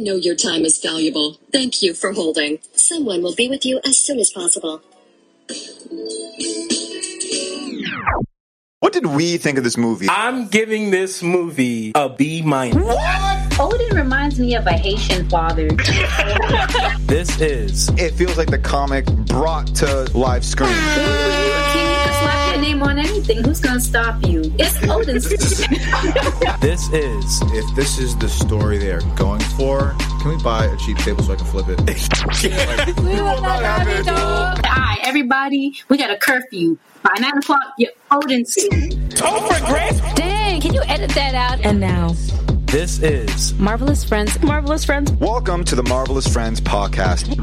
We know your time is valuable. Thank you for holding. Someone will be with you as soon as possible. What did we think of this movie? I'm giving this movie a B minus. What? Odin reminds me of a Haitian father. This is It feels like the comic brought to live screen. name on anything. Who's gonna stop you? It's Odin's. this is If this is the story they are going for, can we buy a cheap table so I can flip it? Alright, everybody, we got a curfew. By nine o'clock, you're Odin's. Topher Grace. Dang, can you edit that out? And now, This is Marvelous Friends. Marvelous Friends. Welcome to the Marvelous Friends podcast.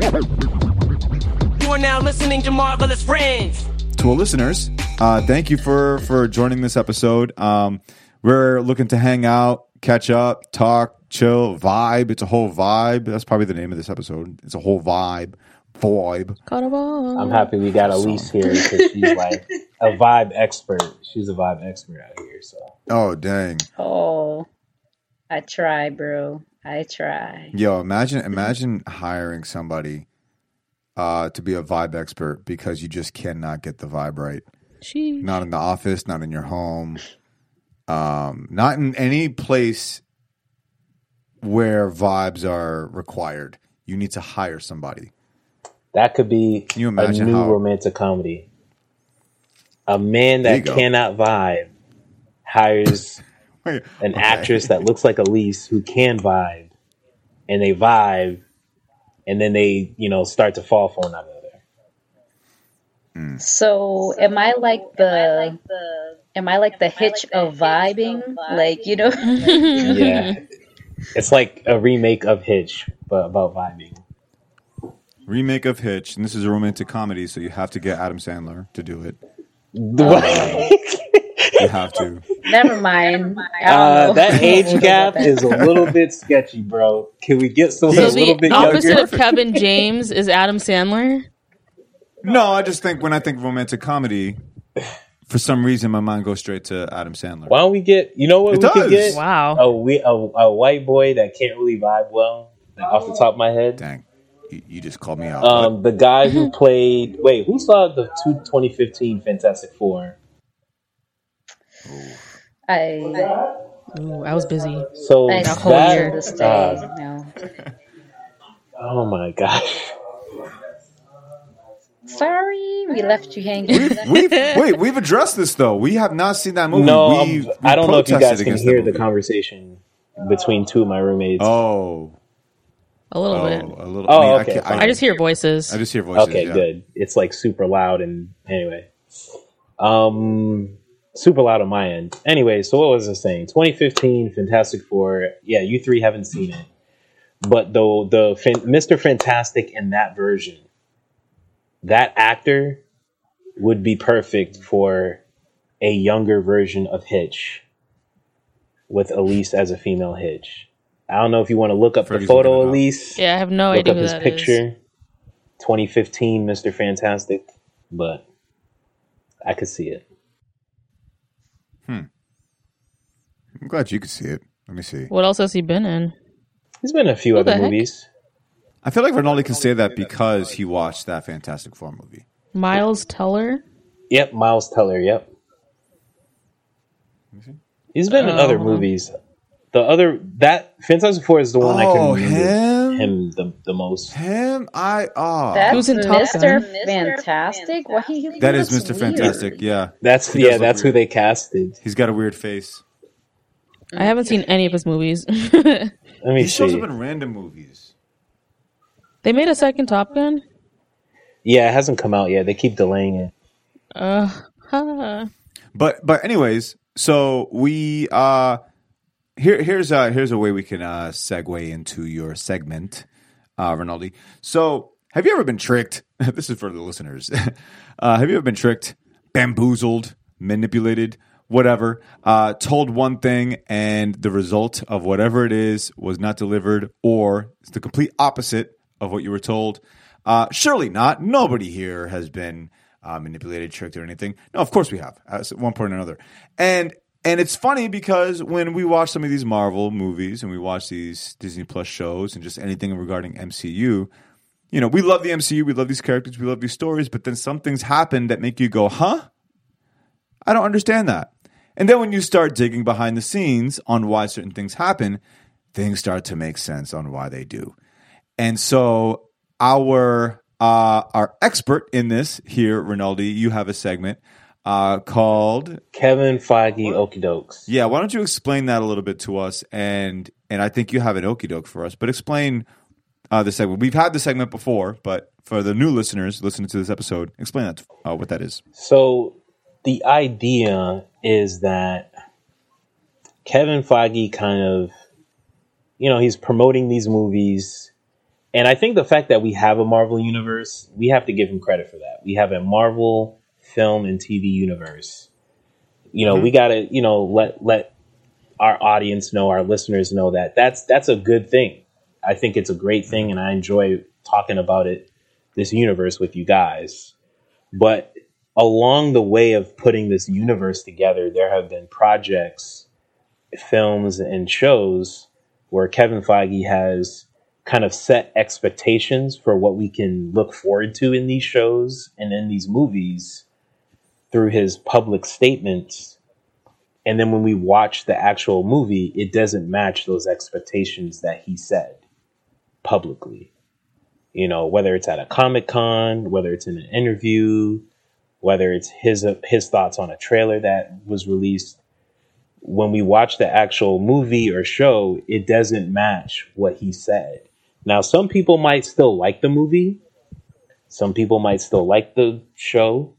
You are now listening to Marvelous Friends. To our listeners, uh, thank you for for joining this episode. Um, we're looking to hang out, catch up, talk, chill, vibe. It's a whole vibe. That's probably the name of this episode. It's a whole vibe, vibe. I'm happy we got Elise here because she's like a vibe expert. She's a vibe expert out here. So Oh dang, Oh, I try, bro. I try. yo! Imagine imagine hiring somebody uh, to be a vibe expert because you just cannot get the vibe right. She. Not in the office, not in your home, um, not in any place where vibes are required. You need to hire somebody. that could be Can you a new how- romantic comedy. A man that cannot vibe hires Wait, an okay. actress that looks like Elise who can vibe, and they vibe, and then they you know start to fall for one another. So, am I like the? Am I like the hitch of vibing? Like you know? Yeah, it's like a remake of Hitch, but about vibing. remake of Hitch, and this is a romantic comedy, so you have to get Adam Sandler to do it. You have to. Never mind. Uh, that age gap is a little bit sketchy, bro. Can we get someone So a little bit younger? the bit opposite younger? of Kevin James is Adam Sandler. No, I just think when I think romantic comedy, for some reason my mind goes straight to Adam Sandler. Why don't we get? You know what It we could does. get? Wow. A, we, a a white boy that can't really vibe well, like off the top of my head. Dang, you, you just called me out. Um, the guy who played. Wait, who saw the two, 2015 Fantastic Four? I Ooh, I was busy. So I whole that, year. to stay. uh, no. oh my gosh. Sorry, we left you hanging. we've, wait, we've addressed this though. We have not seen that movie. No, um, we, we I don't know if you protested guys can against hear that the movie. conversation between two of my roommates. Oh, A little oh, bit. a little. Oh, I mean, okay, I, can't- fine. I just hear voices. I just hear voices. okay, yeah. good. It's like super loud and anyway. Um super loud on my end. Anyway, so what was I saying? 2015 Fantastic Four. Yeah, you three haven't seen it. But the the fan, Mr. Fantastic in that version, that actor would be perfect for a younger version of Hitch with Elise as a female Hitch. I don't know if you want to look up Fergie's the photo, looking it up. Elise yeah, I have no look idea up who his that is. picture 2015 mr fantastic but i could see it I'm glad you could see it. Let me see. What else has he been in? he's been in a few Who other movies I feel like Ronaldo can say that because he watched that Fantastic Four movie. Miles Teller. yep miles teller yep he's been in Oh, other movies the other that fantastic four is the one i Oh, can remember him? him the, the most Him, I oh, That's Who's in Top Mr. Gun? Fantastic. What he? that is Mr. weird. Fantastic. Yeah, that's He yeah look that's who they casted he's got a weird face. I haven't seen any of his movies. let me He shows see up in random movies. they made a second Top Gun. yeah it hasn't come out yet they keep delaying it Uh, huh. But but anyways, so we uh here here's uh here's a way we can uh segue into your segment, uh Rinaldi. So have you ever been tricked? this is for the listeners. uh have you ever been tricked, bamboozled, manipulated, whatever, uh told one thing and the result of whatever it is was not delivered or it's the complete opposite of what you were told? Uh surely not. Nobody here has been uh, manipulated, tricked, or anything. No, of course we have at one point or another. And And it's funny because when we watch some of these Marvel movies and we watch these Disney Plus shows and just anything regarding MCU, you know, we love the MCU, we love these characters, we love these stories, but then some things happen that make you go, huh? I don't understand that. And then when you start digging behind the scenes on why certain things happen, things start to make sense on why they do. And so our uh, our expert in this here, Rinaldi, you have a segment uh, called Kevin Feige Okidokes. Yeah, why don't you explain that a little bit to us? And and I think you have an okey doke for us, but explain uh, the segment. We've had the segment before, but for the new listeners listening to this episode, explain that uh, what that is. So the idea is that Kevin Feige kind of, you know, he's promoting these movies. And I think the fact that we have a Marvel universe, we have to give him credit for that. We have a Marvel film and TV universe. You know, we mm-hmm. got to, you know, let let our audience know, our listeners know that that's that's a good thing. I think it's a great thing and I enjoy talking about it this universe with you guys. But along the way of putting this universe together, there have been projects, films, and shows where Kevin Feige has kind of set expectations for what we can look forward to in these shows and in these movies through his public statements. And then when we watch the actual movie, it doesn't match those expectations that he said publicly. You know, whether it's at a Comic Con, whether it's in an interview, whether it's his his thoughts on a trailer that was released. When we watch the actual movie or show, it doesn't match what he said. Now, some people might still like the movie, some people might still like the show,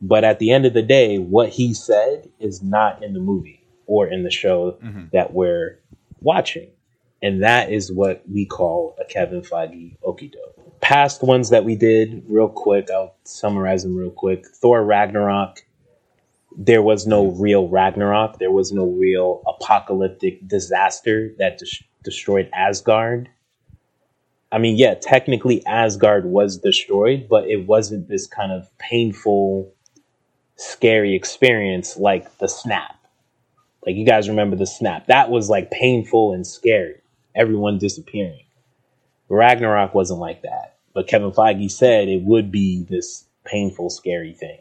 but at the end of the day, what he said is not in the movie or in the show mm-hmm. that we're watching. And that is what we call a Kevin Feige okido. Past ones that we did, real quick, I'll summarize them real quick. Thor Ragnarok, there was no real Ragnarok. There was no real apocalyptic disaster that des- destroyed Asgard. I mean, yeah, technically Asgard was destroyed, but it wasn't this kind of painful, scary experience like the snap. Like you guys remember the snap. That was like painful and scary. Everyone disappearing. Ragnarok wasn't like that. But Kevin Feige said it would be this painful, scary thing.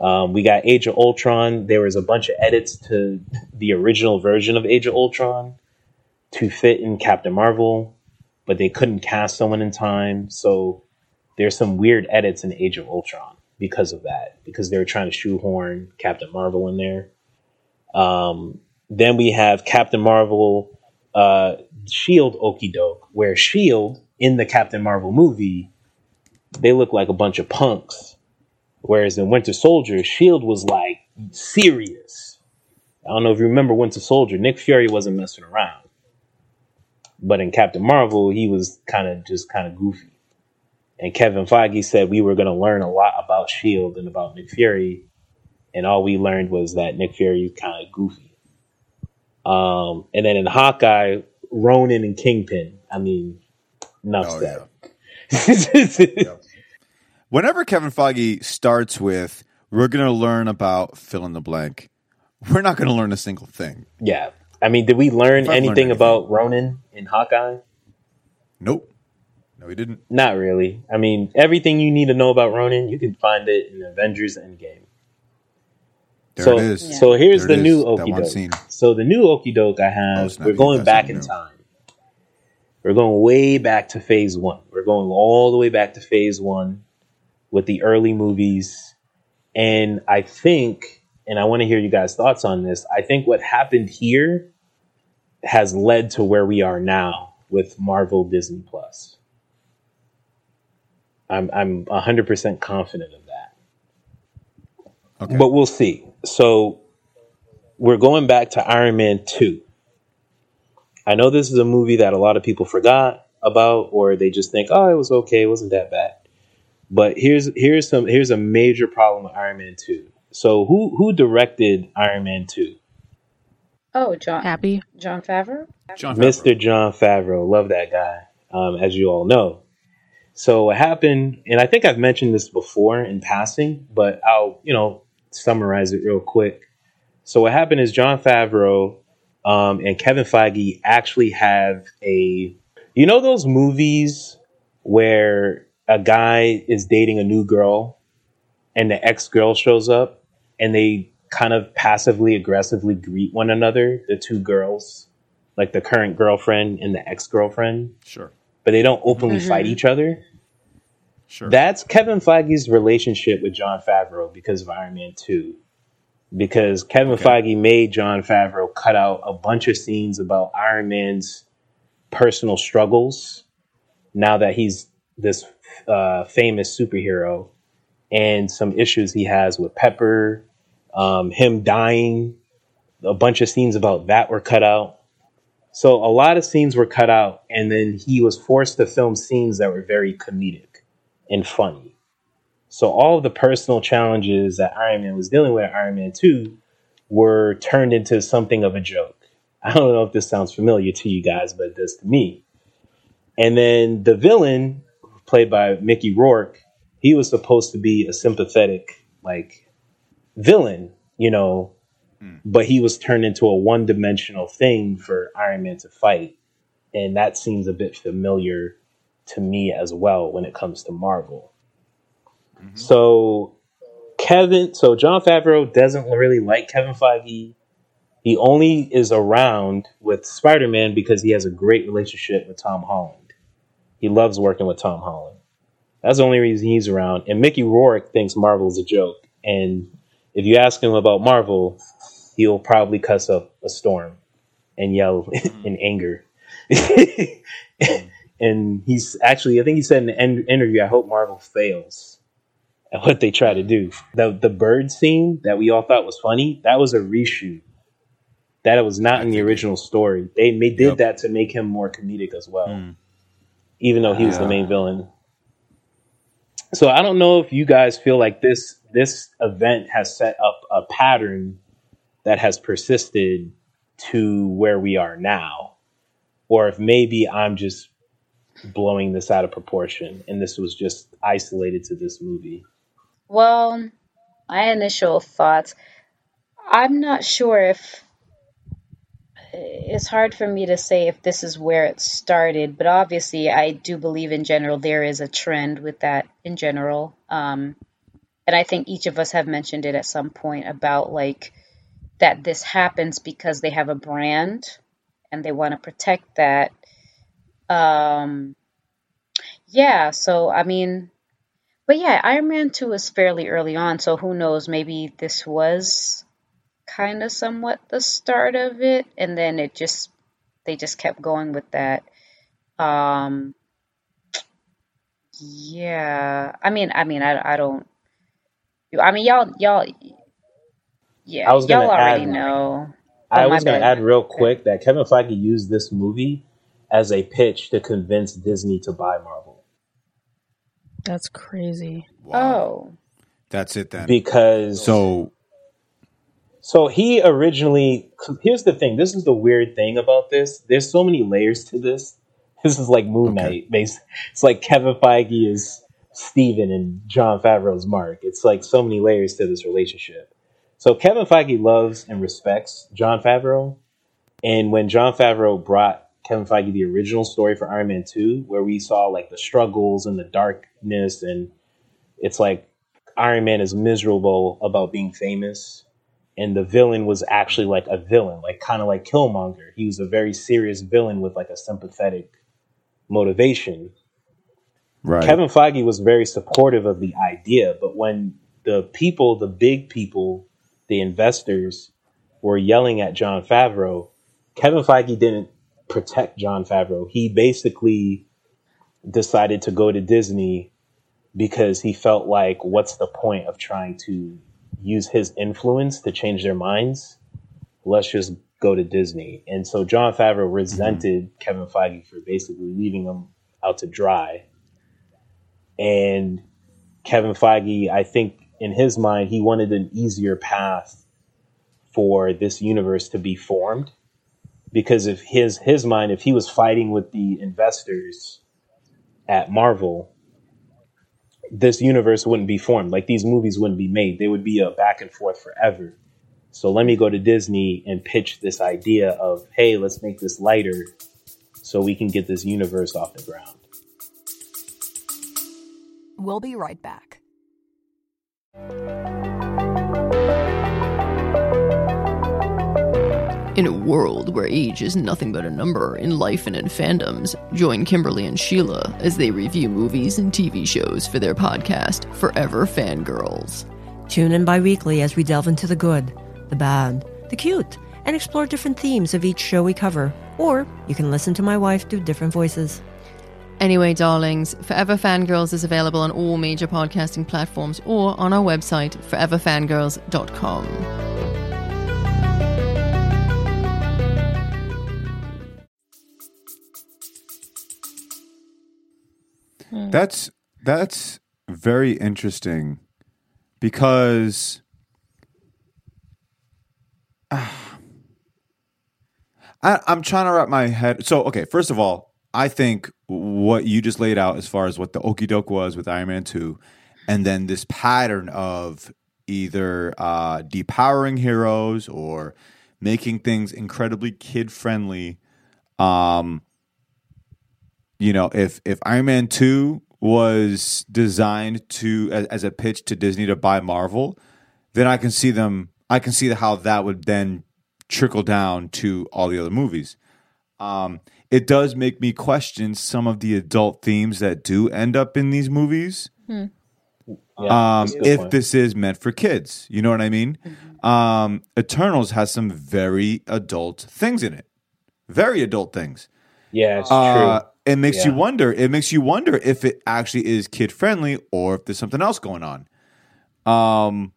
Um, we got Age of Ultron. There was a bunch of edits to the original version of Age of Ultron to fit in Captain Marvel, but they couldn't cast someone in time. So there's some weird edits in Age of Ultron because of that, because they were trying to shoehorn Captain Marvel in there. Um, then we have Captain Marvel uh, Shield Okidoke, where Shield in the Captain Marvel movie, they look like a bunch of punks. Whereas in Winter Soldier, Shield was like serious. I don't know if you remember Winter Soldier. Nick Fury wasn't messing around. But in Captain Marvel, he was kind of just kind of goofy. And Kevin Feige said we were going to learn a lot about Shield and about Nick Fury, and all we learned was that Nick Fury is kind of goofy. Um, and then in Hawkeye, Ronan and Kingpin. I mean, enough Oh, said. Whenever Kevin Feige starts with, we're going to learn about fill in the blank, we're not going to learn a single thing. Yeah. I mean, did we learn If I've learned anything anything. about Ronan in Hawkeye? Nope. No, we didn't. Not really. I mean, everything you need to know about Ronan, you can find it in Avengers Endgame. There so, it is. so here's There the new is, that okey scene. doke. So the new okey doke I have, Oh, we're going got back in new. time. We're going way back to phase one. We're going all the way back to phase one with the early movies. And I think, and I want to hear you guys' thoughts on this. I think what happened here has led to where we are now with Marvel Disney Plus. I'm I'm 100% confident of that. Okay. But we'll see. So we're going back to Iron Man 2. I know this is a movie that a lot of people forgot about or they just think, "Oh, it was okay, it wasn't that bad." But here's here's some here's a major problem with Iron Man 2. So who who directed Iron Man 2? Oh, John Happy. John Favreau. John Mr. John Favreau. Love that guy, um, as you all know. So what happened, and I think I've mentioned this before in passing, but I'll, you know, summarize it real quick. So what happened is John Favreau um, and Kevin Feige actually have a, you know, those movies where a guy is dating a new girl, and the ex girl shows up, and they kind of passively aggressively greet one another, the two girls, like the current girlfriend and the ex girlfriend, Sure. but they don't openly fight each other. Sure. That's Kevin Feige's relationship with John Favreau because of Iron Man 2. Because Kevin Feige made John Favreau cut out a bunch of scenes about Iron Man's personal struggles now that he's this uh, famous superhero and some issues he has with Pepper, um, him dying. A bunch of scenes about that were cut out. So a lot of scenes were cut out, and then he was forced to film scenes that were very comedic and funny. So all the personal challenges that Iron Man was dealing with Iron Man 2 were turned into something of a joke. I don't know if this sounds familiar to you guys, but it does to me. And then the villain, played by Mickey Rourke, he was supposed to be a sympathetic, like, villain, you know, hmm. but he was turned into a one dimensional thing for Iron Man to fight. And that seems a bit familiar to me as well when it comes to Marvel. Mm-hmm. So Kevin, so John Favreau doesn't really like Kevin Feige. He only is around with Spider Man because he has a great relationship with Tom Holland. He loves working with Tom Holland. That's the only reason he's around. And Mickey Rourke thinks Marvel is a joke. And if you ask him about Marvel, he'll probably cuss up a storm and yell in mm-hmm. anger. Mm-hmm. and he's actually, I think he said in the en- interview, I hope Marvel fails at what they try to do. The the bird scene that we all thought was funny, that was a reshoot. That was not in the original story. They did Yep. that to make him more comedic as well, hmm. even though he was the main villain. So I don't know if you guys feel like this this event has set up a pattern that has persisted to where we are now, or if maybe I'm just blowing this out of proportion and this was just isolated to this movie. Well, my initial thoughts, I'm not sure if it's hard for me to say if this is where it started, but obviously I do believe in general there is a trend with that in general. Um, and I think each of us have mentioned it at some point about like that this happens because they have a brand and they want to protect that. Um, yeah, so I mean, but yeah, Iron Man 2 was fairly early on, so who knows, maybe this was kind of somewhat the start of it and then it just they just kept going with that. Um yeah. I mean, I mean I I don't I mean y'all y'all yeah, I was gonna y'all already add- know. I Oh, was going to add real quick that Kevin Feige used this movie as a pitch to convince Disney to buy Marvel That's crazy. Oh. That's it then. because so So he originally. Here's the thing. This is the weird thing about this. There's so many layers to this. This is like Moon Knight. Bas It's like Kevin Feige is Steven and John Favreau's Mark. It's like so many layers to this relationship. So Kevin Feige loves and respects John Favreau. And when John Favreau brought Kevin Feige the original story for Iron Man 2, where we saw like the struggles and the darkness, and it's like Iron Man is miserable about being famous and the villain was actually like a villain, like kind of like Killmonger. He was a very serious villain with like a sympathetic motivation. right. Kevin Feige was very supportive of the idea, but when the people, the big people, the investors were yelling at John Favreau, Kevin Feige didn't protect John Favreau. He basically decided to go to Disney because he felt like, what's the point of trying to use his influence to change their minds? Let's just go to Disney. And so John Favreau mm-hmm. resented Kevin Feige for basically leaving him out to dry. And Kevin Feige, I think in his mind, he wanted an easier path for this universe to be formed. Because if his his mind, if he was fighting with the investors at Marvel, this universe wouldn't be formed. Like these movies wouldn't be made. They would be a back and forth forever. So let me go to Disney and pitch this idea of, hey, let's make this lighter so we can get this universe off the ground. We'll be right back. In a world where age is nothing but a number in life and in fandoms, join Kimberly and Sheila as they review movies and TV shows for their podcast, Forever Fangirls. Tune in bi weekly as we delve into the good, the bad, the cute, and explore different themes of each show we cover. Or you can listen to my wife do different voices. Anyway, darlings, Forever Fangirls is available on all major podcasting platforms or on our website, foreverfangirls.com. That's that's very interesting because ah, I, I'm trying to wrap my head. So, okay, first of all, I think what you just laid out as far as what the okey doke was with Iron Man 2, and then this pattern of either uh, depowering heroes or making things incredibly kid friendly. Um, you know, if if Iron Man 2 was designed to as, as a pitch to Disney to buy Marvel, then I can see them I can see how that would then trickle down to all the other movies. Um, it does make me question some of the adult themes that do end up in these movies. Hmm. Yeah, um, that's a good if point. this is meant for kids, you know what I mean? Um, Eternals has some very adult things in it, very adult things. Yeah, it's Uh, true. It makes you wonder. It makes you wonder if it actually is kid friendly or if there's something else going on. Um,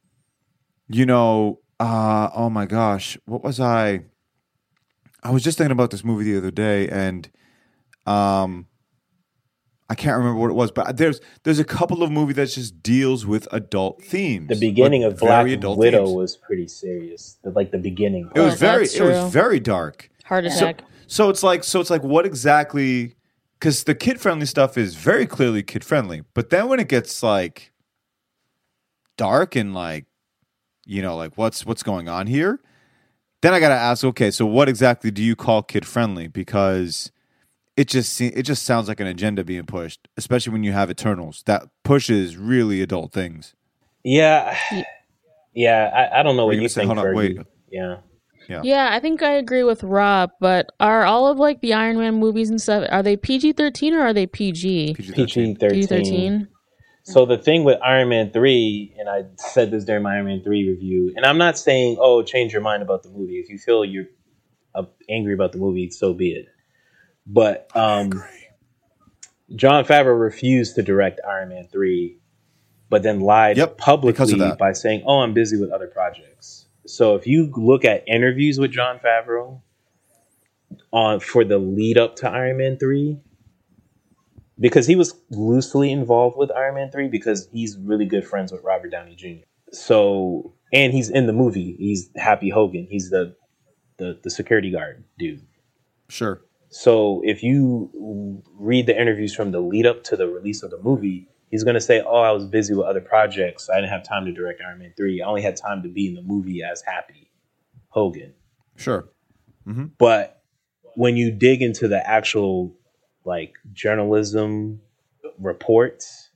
you know, uh, oh my gosh, what was I? I was just thinking about this movie the other day, and um, I can't remember what it was, but there's there's a couple of movies that just deals with adult themes. The beginning like of Black very adult Widow themes. was pretty serious. The, like the beginning. It was Oh, very it was very dark. Heart So, attack. so it's like so it's like what exactly because the kid friendly stuff is very clearly kid friendly, but then when it gets like dark and like you know like what's what's going on here, then I got to ask, okay, so what exactly do you call kid friendly? Because it just se- it just sounds like an agenda being pushed, especially when you have Eternals that pushes really adult things. Yeah, yeah. I, I don't know what you you gonna say- think. hold on, Fergie. wait. Yeah. Yeah. Yeah, I think I agree with Rob, but are all of like the Iron Man movies and stuff are they PG thirteen or are they PG? PG PG thirteen. thirteen. So the thing with Iron Man three, and I said this during my Iron Man three review, and I'm not saying, oh, change your mind about the movie. If you feel you're uh, angry about the movie, so be it. But um, John Favreau refused to direct Iron Man three, but then lied because of publicly by saying, "Oh, I'm busy with other projects." So if you look at interviews with John Favreau on for the lead up to Iron Man three, because he was loosely involved with Iron Man 3 because he's really good friends with Robert Downey Jr. So, and he's in the movie. He's Happy Hogan. He's the the, the security guard dude. Sure. So, if you read the interviews from the lead up to the release of the movie, he's going to say, "Oh, I was busy with other projects. I didn't have time to direct Iron Man 3. I only had time to be in the movie as Happy Hogan." Sure. Mm-hmm. But when you dig into the actual like journalism reports,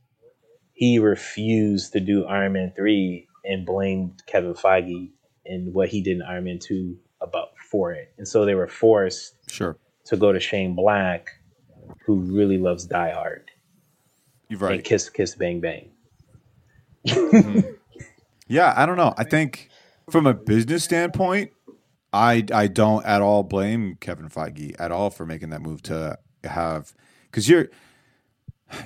he refused to do Iron Man 3 and blamed Kevin Feige and what he did in Iron Man 2 about for it. And so they were forced Sure. to go to Shane Black, who really loves Die Hard. You're right. And Kiss Kiss Bang Bang. Yeah, I don't know. I think from a business standpoint, I I don't at all blame Kevin Feige at all for making that move to have because you're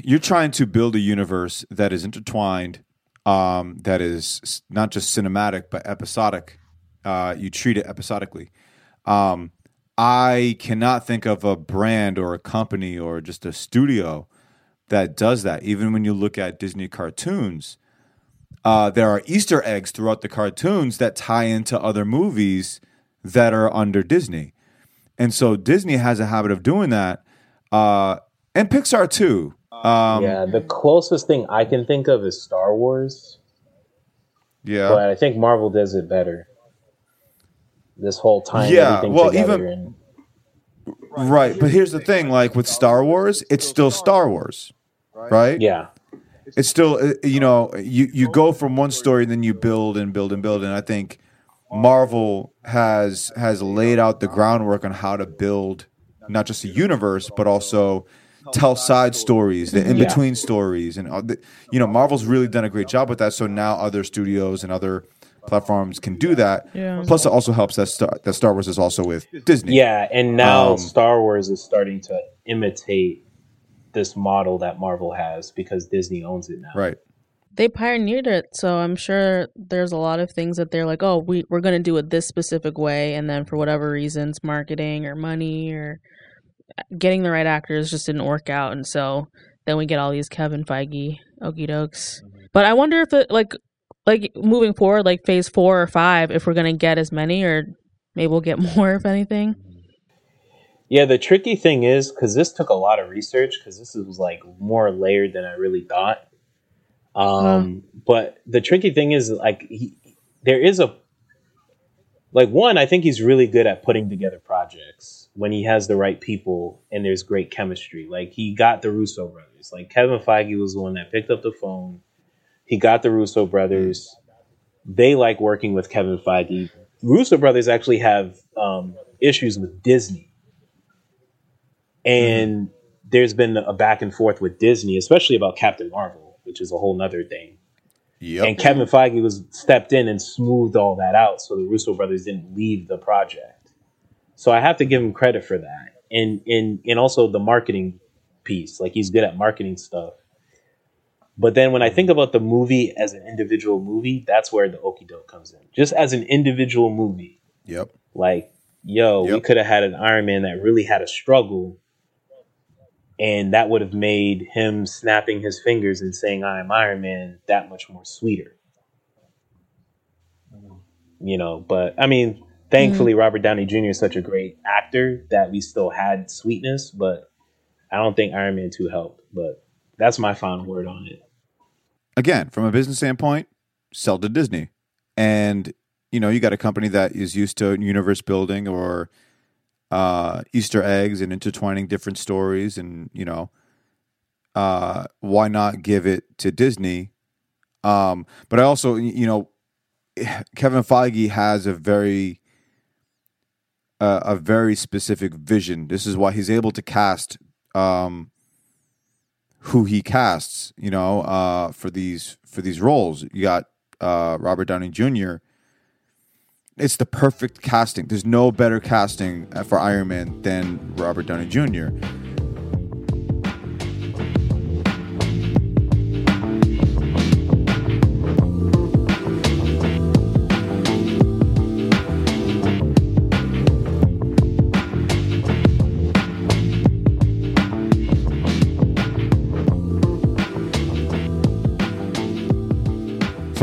you're trying to build a universe that is intertwined, um, that is not just cinematic but episodic. Uh, you treat it episodically. Um, I cannot think of a brand or a company or just a studio that does that. Even when you look at Disney cartoons, uh, there are Easter eggs throughout the cartoons that tie into other movies that are under Disney. And so Disney has a habit of doing that. Uh, and Pixar too. Um, yeah, the closest thing I can think of is Star Wars, yeah. but I think Marvel does it better. this whole time. Yeah, well, even- and Right, but here's the thing: like with Star Wars, it's still Star Wars, right? yeah, It's still uh, you know you you go from one story and then you build and build and build, and I think Marvel has has laid out the groundwork on how to build not just a universe but also tell side stories, the in between stories, and uh, you know Marvel's really done a great job with that. So now other studios and other platforms can do that. Yeah. Plus, it also helps that Star, that Star Wars is also with Disney. yeah, and now Um, Star Wars is starting to imitate this model that Marvel has because Disney owns it now. right. They pioneered it, so I'm sure there's a lot of things that they're like, oh, we we're gonna do it this specific way, and then for whatever reasons, marketing or money or getting the right actors just didn't work out, and so then we get all these Kevin Feige okey dokes. But I wonder if it like like moving forward, like phase four or five, if we're gonna get as many or maybe we'll get more, if anything. Yeah, the tricky thing is because this took a lot of research because this was like more layered than I really thought. Um, but the tricky thing is like he, there is a like one. I think he's really good at putting together projects when he has the right people and there's great chemistry. Like he got the Russo brothers. Like Kevin Feige was the one that picked up the phone. He got the Russo brothers. They like working with Kevin Feige. Russo brothers actually have um, issues with Disney and there's been a back and forth with Disney, especially about Captain Marvel, which is a whole nother thing. Yep. And Kevin Feige was stepped in and smoothed all that out, so the Russo brothers didn't leave the project. So I have to give him credit for that, and and and also the marketing piece. Like he's good at marketing stuff. But then when I think about the movie as an individual movie, that's where the okey doke comes in. Just as an individual movie, Yep. like, yo, we could have had an Iron Man that really had a struggle, and that would have made him snapping his fingers and saying "I am Iron Man" that much more sweeter. You know, but I mean, thankfully, mm. Robert Downey Jr. is such a great actor that we still had sweetness, but I don't think Iron Man two helped. But that's my final word on it. Again, from a business standpoint, sell to Disney. And, you know, you got a company that is used to universe building or uh, Easter eggs and intertwining different stories. And, you know, uh, why not give it to Disney? Um, but I also, you know, Kevin Feige has a very, uh, a very specific vision. This is why he's able to cast, um, who he casts, you know, uh, for these for these roles. You got uh, Robert Downey Jr. It's the perfect casting. There's no better casting for Iron Man than Robert Downey Jr.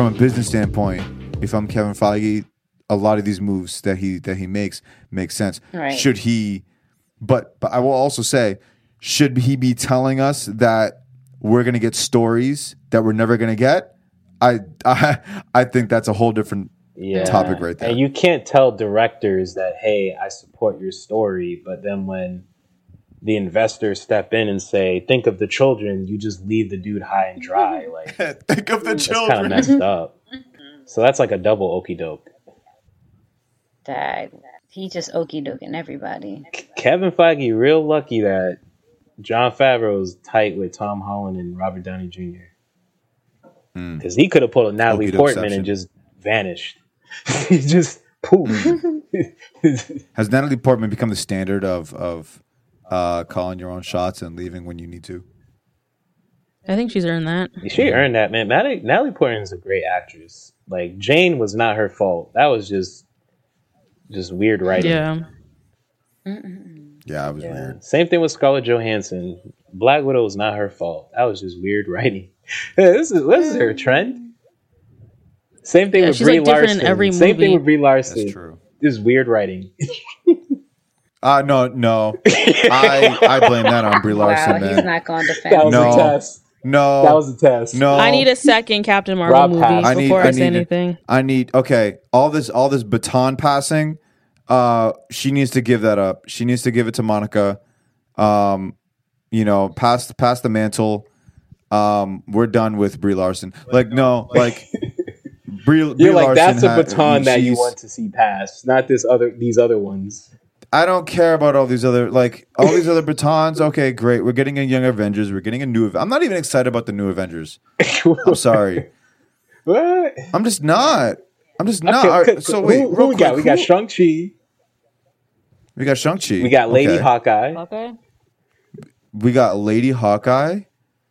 From a business standpoint, if I'm Kevin Feige, a lot of these moves that he that he makes make sense. Right. Should he? But but I will also say, should he be telling us that we're going to get stories that we're never going to get? I I I think that's a whole different yeah. topic right there. And you can't tell directors that, hey, I support your story, but then when the investors step in and say, think of the children, you just leave the dude high and dry. Like think of the that's kind children. of messed up. Mm-hmm. So that's like a double okey doke. That he just okey doking everybody. Kevin Feige real lucky that John Favreau is tight with Tom Holland and Robert Downey Jr. Because hmm. he could have pulled a Natalie Okey-dokeception. Portman and just vanished. he just poof. Has Natalie Portman become the standard of of uh, calling your own shots and leaving when you need to? I think she's earned that. She earned that, man. Natalie, Natalie Portman is a great actress. Like Jane was not her fault. That was just just weird writing. Yeah. Yeah, it was Yeah. weird. Same thing with Scarlett Johansson. Black Widow was not her fault. That was just weird writing. this is this is her trend. Same thing Yeah, with she's, Brie like, different in Larson. every Same thing with Brie Larson. That's true. This is weird writing. Uh no, no. I I blame that on Brie Larson, wow, man. he's not going to defend. That was No. a test. no, That was a test. no. I need a second Captain Marvel Rob movie passed. I need- before I, I say need- anything. I need okay. All this all this baton passing. Uh, she needs to give that up. She needs to give it to Monica. Um, you know, pass pass the mantle. Um, we're done with Brie Larson. Like no, like Brie, Brie You're like Larson that's a had- baton that you want to see pass, not this other these other ones. I don't care about all these other like all these other batons. Okay, great. We're getting a young Avengers. We're getting a new. I'm not even excited about the new Avengers. I'm sorry. What? I'm just not. I'm just not. Okay, All right, okay, so wait, who, real we got? quick, We got who- Shang Chi. we got Shang Chi. We got Lady Okay. Hawkeye. Okay. We got Lady Hawkeye.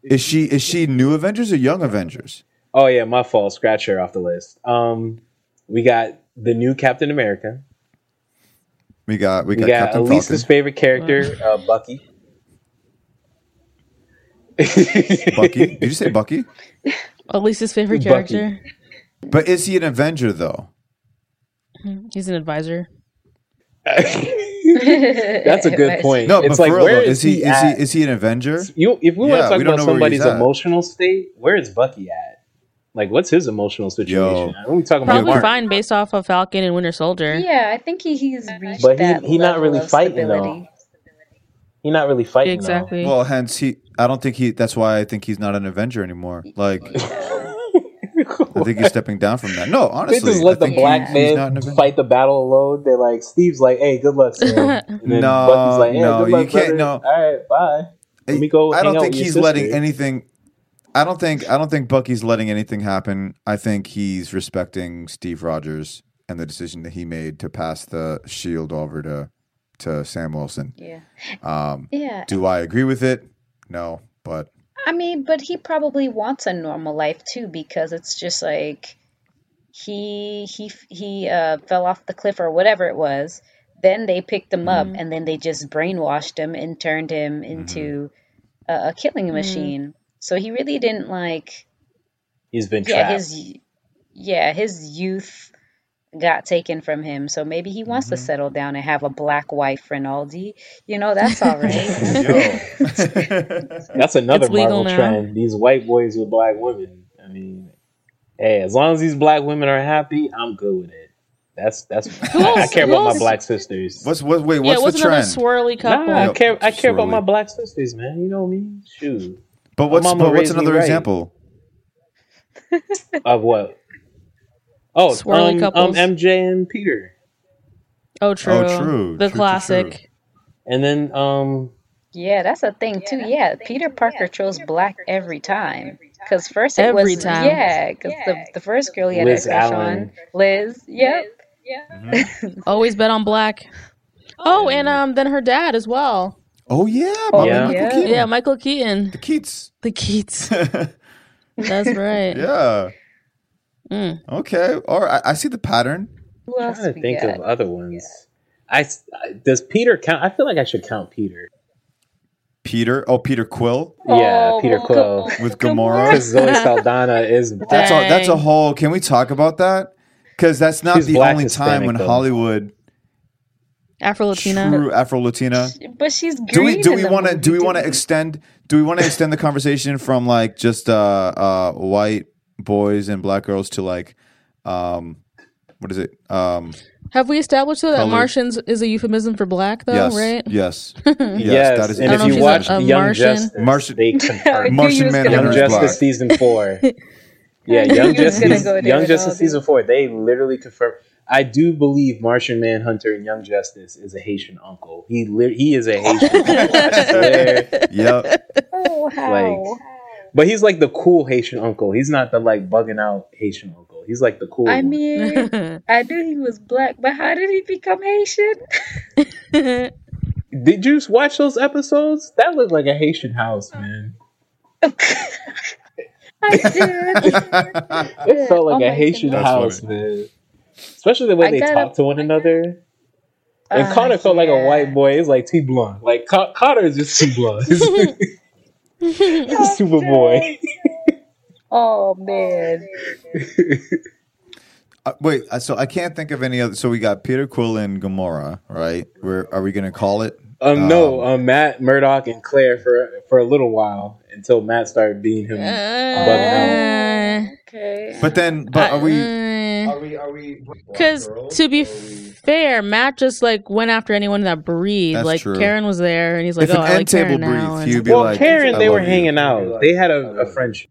Is she is she new Avengers or young Avengers? Oh yeah, my fault. Scratch her off the list. Um, we got the new Captain America. We got we We got, got, Captain Elisa's favorite character, uh, Bucky. Bucky. Did you say Bucky? Elisa's favorite Bucky. character. But is he an Avenger though? He's an advisor. That's a good point. No, it's but like for real though, is is he is he is he an Avenger? You, if we want to talk about know where he's somebody's emotional state, where is Bucky at? Like, what's his emotional situation? When we talking about Probably Mark, fine based off of Falcon and Winter Soldier. Yeah, I think he, he's reached but he that he not level really of fighting stability. though. He not really fighting Exactly. Well, hence he. I don't think he. That's why I think he's not an Avenger anymore. Like, I think he's stepping down from that. No, honestly, They just let I the black he- he's not an man fight the battle alone. They're like, Steve's like, "Hey, good luck, Sam." And then No, Bucky's like, "Hey, no, good you luck, can't- brother. no. All right, bye. Let me go. I don't think with your he's letting anything. I don't think. I don't think Bucky's letting anything happen. I think he's respecting Steve Rogers and the decision that he made to pass the shield over to to Sam Wilson. Yeah. Um, Yeah. Do I agree with it? No, but I mean, but he probably wants a normal life too because it's just like he he he uh, fell off the cliff or whatever it was. Then they picked him up Mhm. and then they just brainwashed him and turned him into a, a killing Mhm. machine. So he really didn't like He's been yeah trapped. his yeah his youth got taken from him. So maybe he wants to mm-hmm. settle down and have a black wife, Rinaldi. You know that's all right. That's another It's legal Marvel now. trend. These white boys with black women. I mean, hey, as long as these black women are happy, I'm good with it. That's that's. I, I care who about my black sisters. what's what? Wait, yeah, what's it the trend? swirly couple. Nah, I Yep, care. I care about my black sisters, man. You know I me. Shoot. But what's mama but what's another right. example? Of what? Oh, Swirly um, um. MJ and Peter, Oh, true. Oh, true, The true, true, classic. and then um, Yeah, that's a thing too. Yeah, Peter Parker chose black every time. Cause first it Every was time. yeah, cause the the first girl he had Liz a crush Allan. on, Liz. Yep. Yeah. Always bet on black. Oh, and um, then her dad as well. Oh yeah, Oh, Yeah. Michael yeah. Keaton. Yeah, Michael Keaton. the Keats. The Keats. That's right. yeah. Mm. Okay. All right. I, I see the pattern. Who I'm trying to think got? of other ones. I does Peter count? I feel like I should count Peter. Peter. Oh, Peter Quill yeah, Oh, Peter Quill. come with Come Gamora. Because Zoe Saldana is That's a that's a whole. Can we talk about that? Because that's not She's the only Hispanic, time when though. Hollywood Afro Latina. true Afro Latina. But she's green Do we do we want to do we want to extend do we want to extend the conversation from like just uh uh white boys and black girls to like um what is it um Have we established though that Colored. Martians is a euphemism for black, though, yes right? yes yes. yes that is and if you watch a- a Young Martian. Justice, Martian- they confirm Martian was Manhunter gonna is Young black. Season four. Yeah, Young you was gonna Justice, go Young Justice season four. They literally confirm. I do believe Martian Manhunter and Young Justice is a Haitian uncle. He li- he is a Haitian uncle. Yep Oh, how? Like, but he's like the cool Haitian uncle. He's not the like bugging out Haitian uncle. He's like the cool. I one. mean, I knew he was black, but how did he become Haitian? did you watch those episodes? That looked like a Haitian house, oh. man. I did. It felt like Oh a Haitian That's house, man. Especially the way I they gotta- talk to one another. And Uh, Connor felt like a white boy. He's like T Blunt. Like Con- Connor is just T Blunt. He's super boy. Oh man. uh, wait uh, so I can't think of any other so we got Peter Quill and Gamora right where are we gonna call it Um, no, um, Matt Murdock and Claire for for a little while until Matt started being him bugging out. Uh, Okay. but then but are we uh, Are we? Are we? Because to be f- fair, Matt just like went after anyone that breathed. That's like true. Karen was there, and he's like, If "Oh, an I like end table Karen now." breathed, and- you'd be well, like, Karen, I they were love you. hanging out. They had a, a friendship.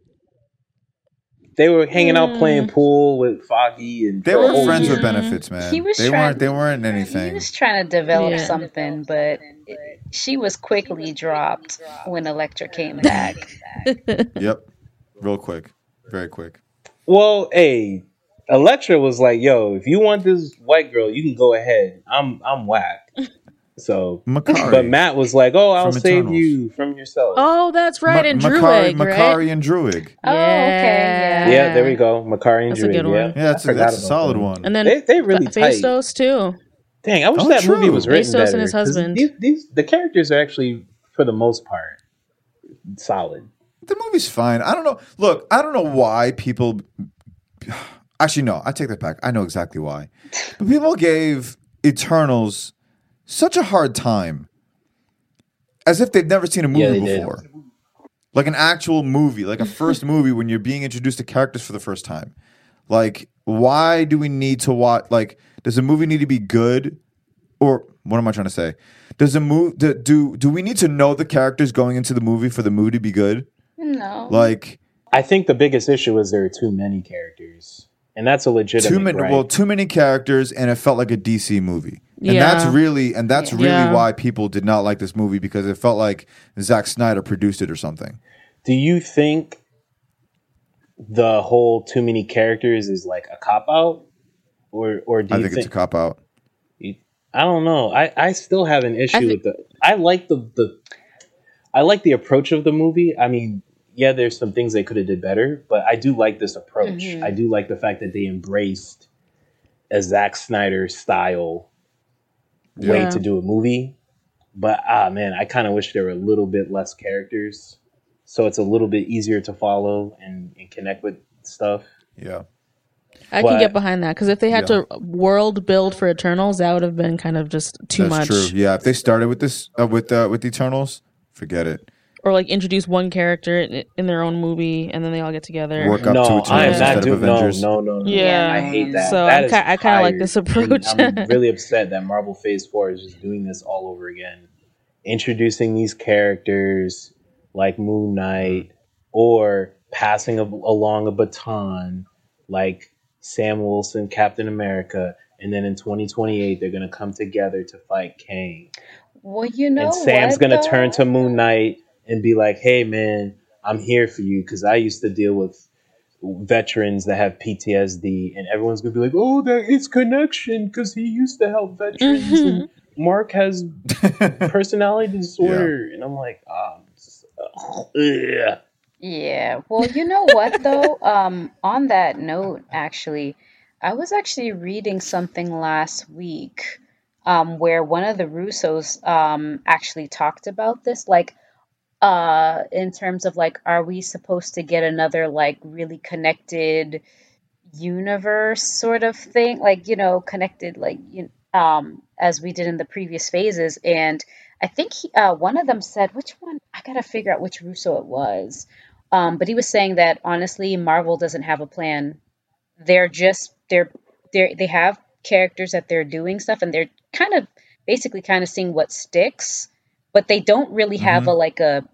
They were hanging out playing mm. pool with Foggy and They were whole friends with benefits, man. He was they trying- weren't. They weren't anything. He was trying to develop Yeah. something, but it- she was quickly dropped when Elektra came back. Yep. Real quick. Very quick. Well, hey, Elektra was like, "Yo, if you want this white girl, you can go ahead. I'm I'm whack." So, Makkari. but Matt was like, "Oh, I'll save Eternals. you from yourself." Oh, that's right, and Ma- Druig, Makkari, right? Makkari and Druig. Oh, okay, yeah. Yeah, there we go. Makkari and That's a Druig. good yeah, one. Yeah, that's, I a, forgot that's a solid them. one. And then They they really Fa- tight. Phastos too. Dang, I wish Oh, that true. movie was written Phastos better. and his 'cause husband. These, these the characters are actually, for the most part, solid. the movie's fine. I don't know. Look, I don't know why people. Actually, no. I take that back. I know exactly why. But people gave Eternals such a hard time, as if they've never seen a movie Yeah, they did. before, like an actual movie, like a first movie when you're being introduced to characters for the first time. Like, why do we need to watch? Like, does a movie need to be good, or what am I trying to say? Does a movie do, do do we need to know the characters going into the movie for the movie to be good? No. Like I think the biggest issue is there are too many characters, and that's a legitimate. too many gripe. well too many characters and it felt like a dc movie and Yeah. that's really and that's really Yeah. why people did not like this movie because it felt like Zack Snyder produced it or something Do you think the whole too many characters is like a cop out, or or do i you think, think, it's a cop out I don't know. I, I still have an issue I thi- with the. I like the the. I like the approach of the movie. I mean, yeah, there's some things they could have did better, but I do like this approach. Mhm. I do like the fact that they embraced a Zack Snyder style way to do a movie. But ah, man, I kind of wish there were a little bit less characters, so it's a little bit easier to follow and, and connect with stuff. yeah I But- can get behind that because if they had Yeah. to world build for Eternals, that would have been kind of just too that's much. true yeah if they started with this uh, with uh, with Eternals forget it Or like introduce one character in, in their own movie, and then they all get together. Work up to no, Eternals I am not doing no, Avengers. no, no, no. Yeah. I hate that. So That I'm is ki- I kinda like this approach. I'm really upset that Marvel Phase Four is just doing this all over again, introducing these characters like Moon Knight, or passing a, along a baton like Sam Wilson, Captain America, and then in 2028 they're gonna come together to fight Kang. Well, you know and Sam's what, gonna though? turn to Moon Knight and be like, "Hey, man, I'm here for you because I used to deal with veterans that have PTSD, and everyone's gonna be like, "Oh, that it's connection because he used to help veterans." and Mark has personality disorder, and I'm like, ah, I'm just, ugh. Yeah. Well, you know what though? Um, on that note, actually, I was actually reading something last week, um, where one of the Russos um actually talked about this, like, uh, in terms of like, are we supposed to get another like really connected universe sort of thing, like you know, connected like you um as we did in the previous phases, and I think he, uh, one of them said, which one? I gotta figure out which Russo it was. Um, but he was saying that honestly, Marvel doesn't have a plan. They're just they're they they have characters that they're doing stuff, and they're kind of basically kind of seeing what sticks, but they don't really have a like a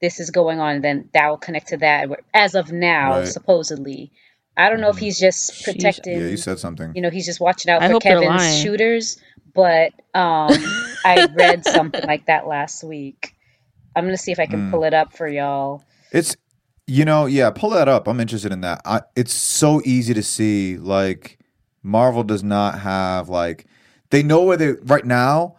this is going on, and then that will connect to that. As of now, Right. supposedly, I don't know if he's just protecting. yeah you said something You know, he's just watching out I for hope Kevin's shooters. But um, I read something like that last week. I'm gonna see if I can Mm. pull it up for y'all. It's you know, yeah, pull that up. I'm interested in that. I, it's so easy to see like Marvel does not have like they know where they right now.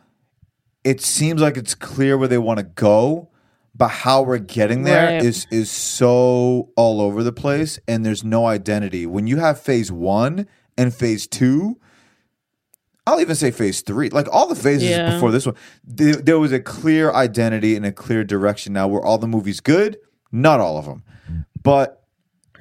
It seems like it's clear where they want to go, but how we're getting there is Right. is so all over the place and there's no identity. When you have phase 1 and phase 2, I'll even say phase three. Like all the phases Yeah. before this one, there, there was a clear identity and a clear direction. Now, were all the movies good? Not all of them, but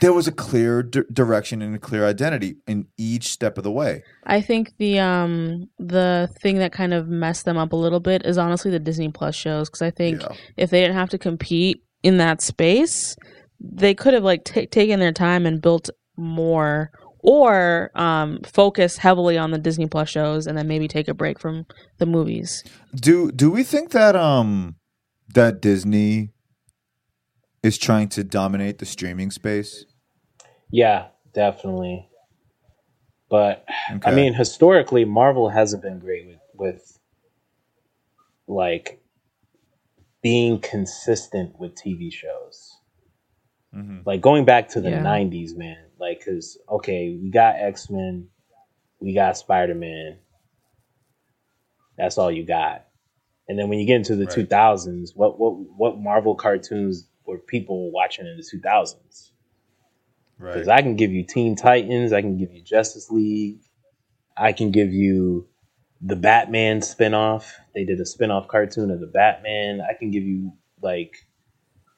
there was a clear di- direction and a clear identity in each step of the way. I think the um the thing that kind of messed them up a little bit is honestly the Disney Plus shows because I think Yeah. if they didn't have to compete in that space, they could have like ta taken their time and built more or um, focus heavily on the Disney Plus shows and then maybe take a break from the movies. Do do we think that um that Disney is trying to dominate the streaming space? Yeah, definitely. But I mean, historically, Marvel hasn't been great with with like being consistent with TV shows. Mhm. Like going back to the Yeah. '90s, man. Like, cause okay, we got X Men, we got Spider Man. That's all you got. And then when you get into the Right. 2000s, what what what Marvel cartoons were people watching in the 2000s? Because I can give you Teen Titans, I can give you Justice League, I can give you the Batman spinoff. They did a spinoff cartoon of the Batman. I can give you like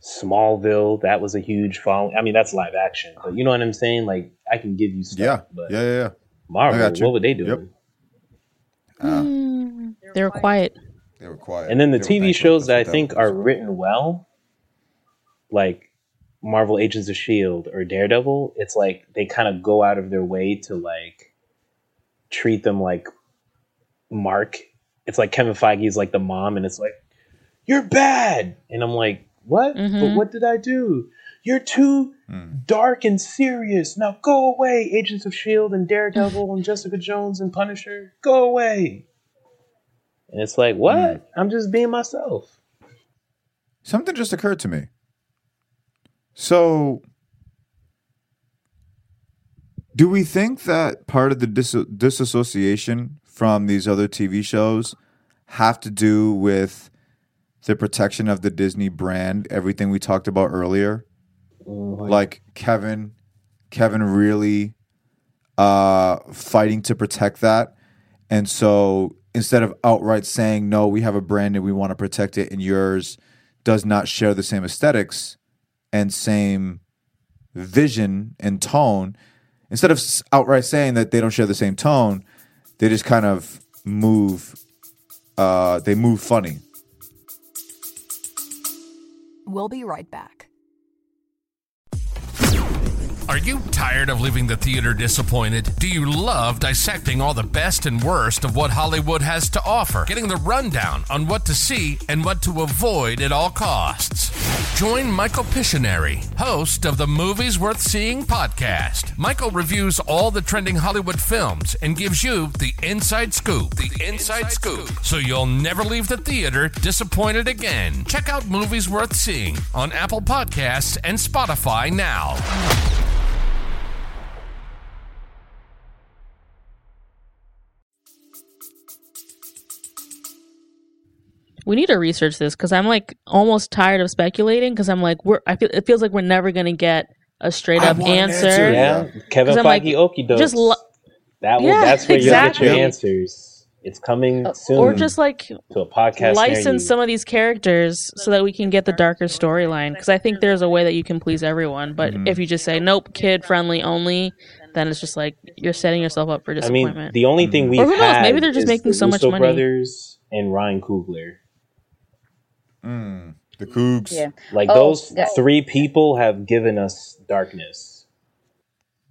Smallville. That was a huge following. I mean, that's live action, but you know what I'm saying? Like, I can give you stuff. Yeah, but yeah, yeah, yeah. Marvel, I got you. what were they doing? Yep. Mm, they were quiet. They were quiet. And then the They TV shows that I think are written well, like Marvel Agents of Shield or Daredevil, it's like they kind of go out of their way to like treat them like Mark. It's like Kevin Feige's like the mom, and it's like you're bad, and I'm like, what? But Mhm. what did I do? You're too Hmm. dark and serious. Now go away, Agents of Shield and Daredevil and Jessica Jones and Punisher. Go away. And it's like, what? I'm just being myself. Something just occurred to me. So, do we think that part of the dis- disassociation from these other TV shows have to do with the protection of the Disney brand? Everything we talked about earlier, like Kevin, Kevin really uh, fighting to protect that, and so instead of outright saying no, we have a brand and we want to protect it, and yours does not share the same aesthetics and same vision and tone, instead of outright saying that they don't share the same tone, they just kind of move. Uh, they move funny. We'll be right back. Are you tired of leaving the theater disappointed? Do you love dissecting all the best and worst of what Hollywood has to offer? Getting the rundown on what to see and what to avoid at all costs? Join Michael Pictionary, host of the Movies Worth Seeing podcast. Michael reviews all the trending Hollywood films and gives you the inside scoop. The inside scoop. So you'll never leave the theater disappointed again. Check out Movies Worth Seeing on Apple Podcasts and Spotify now. We need to research this because I'm like almost tired of speculating because I'm like we're I feel it feels like we're never gonna get a straight I up answer. answer. Yeah, Kevin 'Cause I'm like, Feige okie dokes. just lo- that will, Yeah, that's where you'll get your answers. It's coming soon. or just like to a podcast. license some of these characters so that we can get the darker storyline because I think there's a way that you can please everyone. But Mm-hmm. if you just say nope, kid friendly only, then it's just like you're setting yourself up for disappointment. I disappointment. mean, the only thing we Or who knows, had maybe they're just is making the so much Russo money. brothers and Ryan Coogler. Mm, the Cougs. Yeah. Like Oh, those yeah. three people have given us darkness.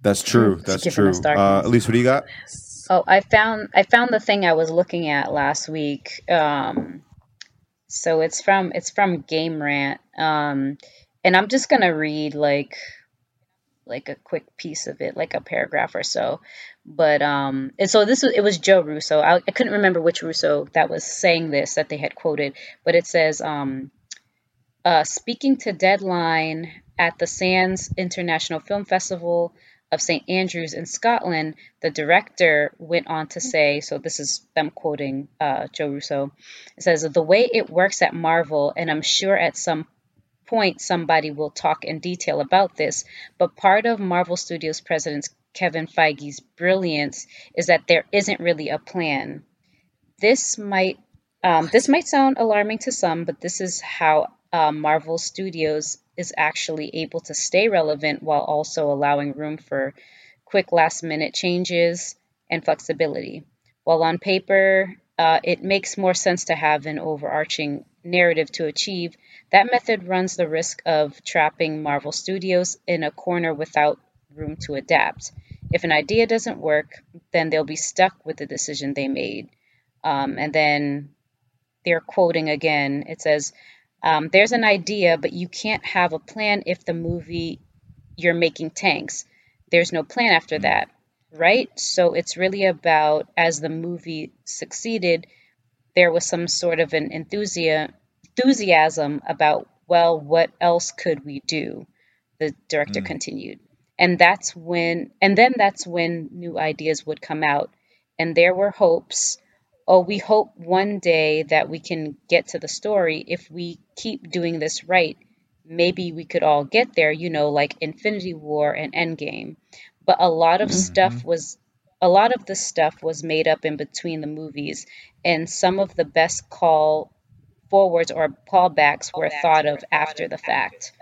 That's true. That's true. us Uh. Elise, what do you got? Oh, I found I found the thing I was looking at last week. Um, so it's from it's from Game Rant, um, and I'm just gonna read like like a quick piece of it, like a paragraph or so. But um, and so this was it was Joe Russo. I, I couldn't remember which Russo that was saying this that they had quoted, but it says um, uh, speaking to Deadline at the Sands International Film Festival of St. Andrews in Scotland, the director went on to say, so this is them quoting uh, Joe Russo, it says, The way it works at Marvel, and I'm sure at some point somebody will talk in detail about this, but part of Marvel Studios president Kevin Feige's brilliance is that there isn't really a plan. This might um, this might sound alarming to some, but this is how uh, Marvel Studios is actually able to stay relevant while also allowing room for quick last minute changes and flexibility. While on paper, uh, it makes more sense to have an overarching narrative to achieve, that method runs the risk of trapping Marvel Studios in a corner without room to adapt. If an idea doesn't work, then they'll be stuck with the decision they made. Um, and then they're quoting again. It says, um, "There's an idea, but you can't have a plan if the movie you're making tanks. There's no plan after that, right? So it's really about as the movie succeeded, there was some sort of an enthusiasm enthusiasm about well, what else could we do? The director Mm. continued. And that's when and then that's when new ideas would come out. And there were hopes. Oh, we hope one day that we can get to the story if we keep doing this right. Maybe we could all get there, you know, like Infinity War and Endgame. But a lot of stuff was a lot of the stuff was made up in between the movies, and some of the best call forwards or callbacks were thought of after the fact.